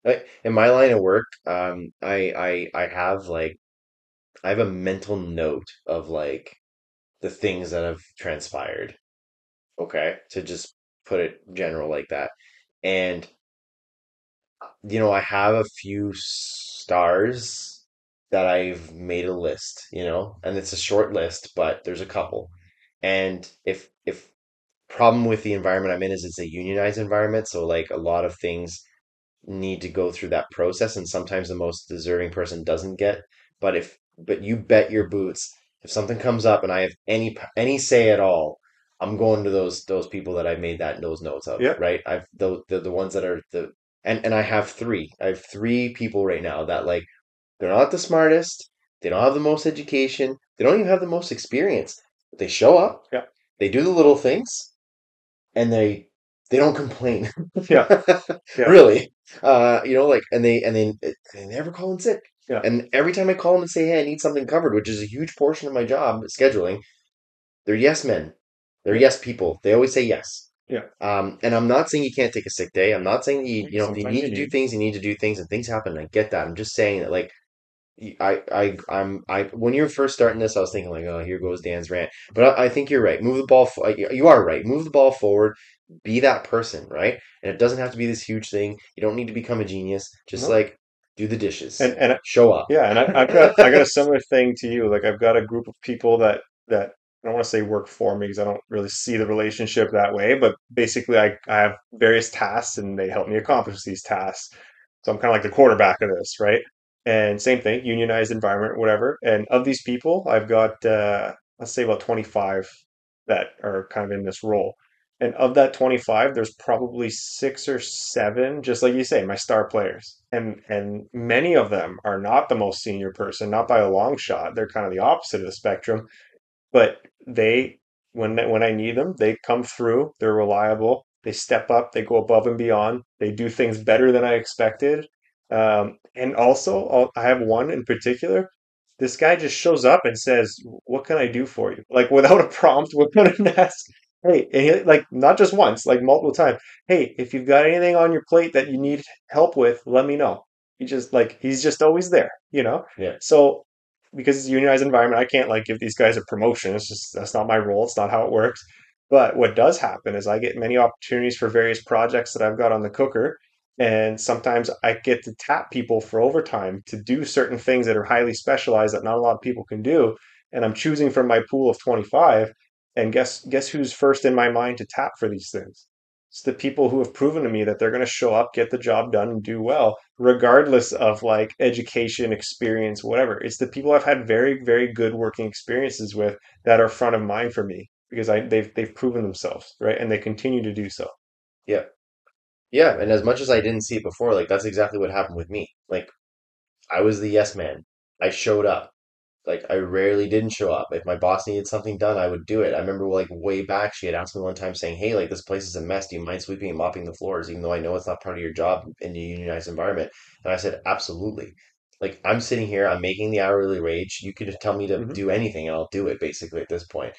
Like in my line of work, um, I I I have like I have a mental note of like the things that have transpired. Okay, to just put it general like that. And you know, I have a few stars that I've made a list, you know, and it's a short list, but there's a couple. And if if problem with the environment I'm in is it's a unionized environment, so like a lot of things need to go through that process, and sometimes the most deserving person doesn't get. But if but you bet your boots, if something comes up and I have any any say at all, I'm going to those those people that I've made that those notes of, Yeah. right? I've the the, the ones that are the and and I have three. I have three people right now that like they're not the smartest, they don't have the most education, they don't even have the most experience. But they show up, Yeah. they do the little things, and they they don't complain. Yeah. Yeah. Really. Uh, you know, like, and they and they they never call in sick. Yeah. And every time I call them and say, "Hey, I need something covered," which is a huge portion of my job, scheduling, they're yes men. They're yes people. They always say yes. Yeah. Um, and I'm not saying you can't take a sick day. I'm not saying you, you know, you need to do things, you need to do things, and things happen. I get that. I'm just saying that, like, I, I, I'm, I. When you were first starting this, I was thinking like, oh, here goes Dan's rant. But I, I think you're right. Move the ball. fo- you are right. Move the ball forward. Be that person, right? And it doesn't have to be this huge thing. You don't need to become a genius. Just No. like do the dishes, And and show up. yeah, and I, I've got I got a similar thing to you. Like I've got a group of people that that I don't want to say work for me because I don't really see the relationship that way. But basically, I I have various tasks and they help me accomplish these tasks. So I'm kind of like the quarterback of this, right? And same thing, unionized environment, whatever. And of these people, I've got uh, let's say about 25 that are kind of in this role. And of that 25, there's probably six or seven, just like you say, my star players. And and many of them are not the most senior person, not by a long shot. They're kind of the opposite of the spectrum. But they, when when I need them, they come through. They're reliable. They step up. They go above and beyond. They do things better than I expected. Um, and also, I'll, I have one in particular. This guy just shows up and says, "What can I do for you?" Like without a prompt, without an ask. Hey, and he, like not just once, like multiple times. Hey, if you've got anything on your plate that you need help with, let me know. He just like he's just always there, you know. Yeah. So because it's a unionized environment, I can't like give these guys a promotion. It's just that's not my role. It's not how it works. But what does happen is I get many opportunities for various projects that I've got on the cooker. And sometimes I get to tap people for overtime to do certain things that are highly specialized that not a lot of people can do. And I'm choosing from my pool of 25. And guess guess who's first in my mind to tap for these things? It's the people who have proven to me that they're going to show up, get the job done, and do well, regardless of like education, experience, whatever. It's the people I've had very, very good working experiences with that are front of mind for me because I they've they've proven themselves, right? And they continue to do so. Yeah. Yeah, and as much as I didn't see it before, like that's exactly what happened with me. Like I was the yes man. I showed up. Like I rarely didn't show up. If my boss needed something done, I would do it. I remember like way back, she had asked me one time saying, "Hey, like this place is a mess. Do you mind sweeping and mopping the floors?" Even though I know it's not part of your job in a unionized environment. And I said, "Absolutely." Like I'm sitting here, I'm making the hourly wage. You could tell me to hmm do anything, and I'll do it. Basically, at this point,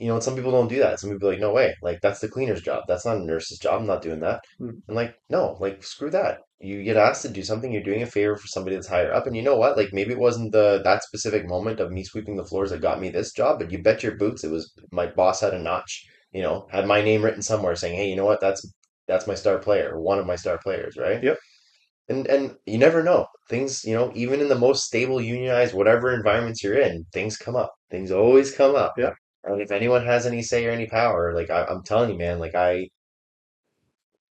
you know, and some people don't do that. Some people are like, "No way! Like that's the cleaner's job. That's not a nurse's job. I'm not doing that." Hmm. And like, no, like screw that. You get asked to do something, you're doing a favor for somebody that's higher up. And you know what? Like maybe it wasn't the that specific moment of me sweeping the floors that got me this job, but you bet your boots it was my boss had a notch, you know, had my name written somewhere saying, "Hey, you know what? That's that's my star player, one of my star players, right?" Yep. And and you never know. Things, you know, even in the most stable unionized whatever environments you're in, things come up. Things always come up. Yeah. And if anyone has any say or any power, like I, I'm telling you, man, like I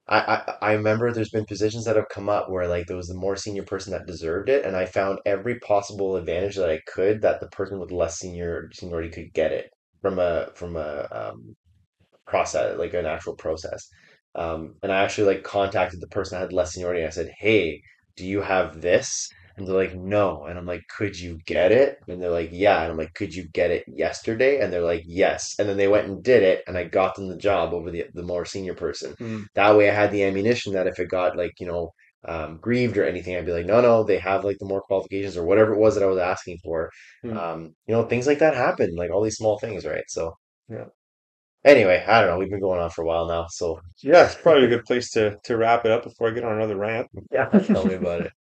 I, I I remember there's been positions that have come up where like there was the more senior person that deserved it, and I found every possible advantage that I could that the person with less senior seniority could get it from a from a um, process, like an actual process. Um, and I actually like contacted the person that had less seniority. I said, "Hey, do you have this?" And they're like, "No." And I'm like, "Could you get it?" And they're like, "Yeah." And I'm like, "Could you get it yesterday?" And they're like, "Yes." And then they went and did it, and I got them the job over the the more senior person. Mm. That way, I had the ammunition that if it got like you know um, grieved or anything, I'd be like, "No, no, they have like the more qualifications or whatever it was that I was asking for." Mm. Um, you know, things like that happen, like all these small things, right? So. Yeah. Anyway, I don't know. We've been going on for a while now, so Yeah, it's probably a good place to to wrap it up before I get on another rant. yeah, tell me about it.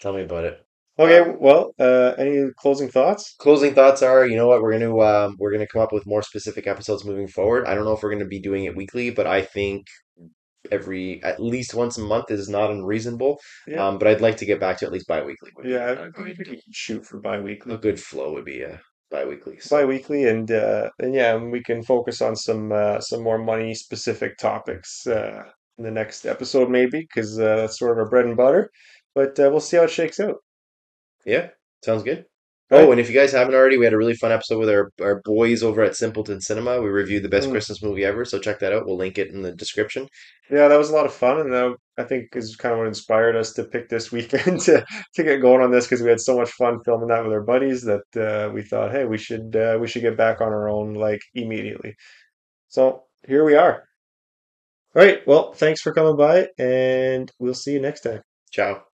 Tell me about it. Okay, well, uh, any closing thoughts? closing thoughts are, you know what, we're gonna um, we're gonna come up with more specific episodes moving forward. I don't know if we're gonna be doing it weekly, but I think every at least once a month is not unreasonable. Yeah. Um, but I'd like to get back to at least bi-weekly Yeah, a I think we shoot for bi-weekly. a good flow would be uh, bi-weekly. So Bi-weekly, and uh, and yeah, we can focus on some uh, some more money specific topics uh, in the next episode, maybe, because uh, that's sort of our bread and butter. But uh, we'll see how it shakes out. yeah, sounds good. All Oh, and if you guys haven't already, we had a really fun episode with our, our boys over at Simpleton Cinema. We reviewed the best Mm. Christmas movie ever, so check that out. We'll link it in the description. Yeah, that was a lot of fun, and uh, I think is kind of what inspired us to pick this weekend to to get going on this because we had so much fun filming that with our buddies that uh, we thought, hey, we should uh, we should get back on our own like immediately. So here we are. All right. Well, thanks for coming by, and we'll see you next time. Ciao.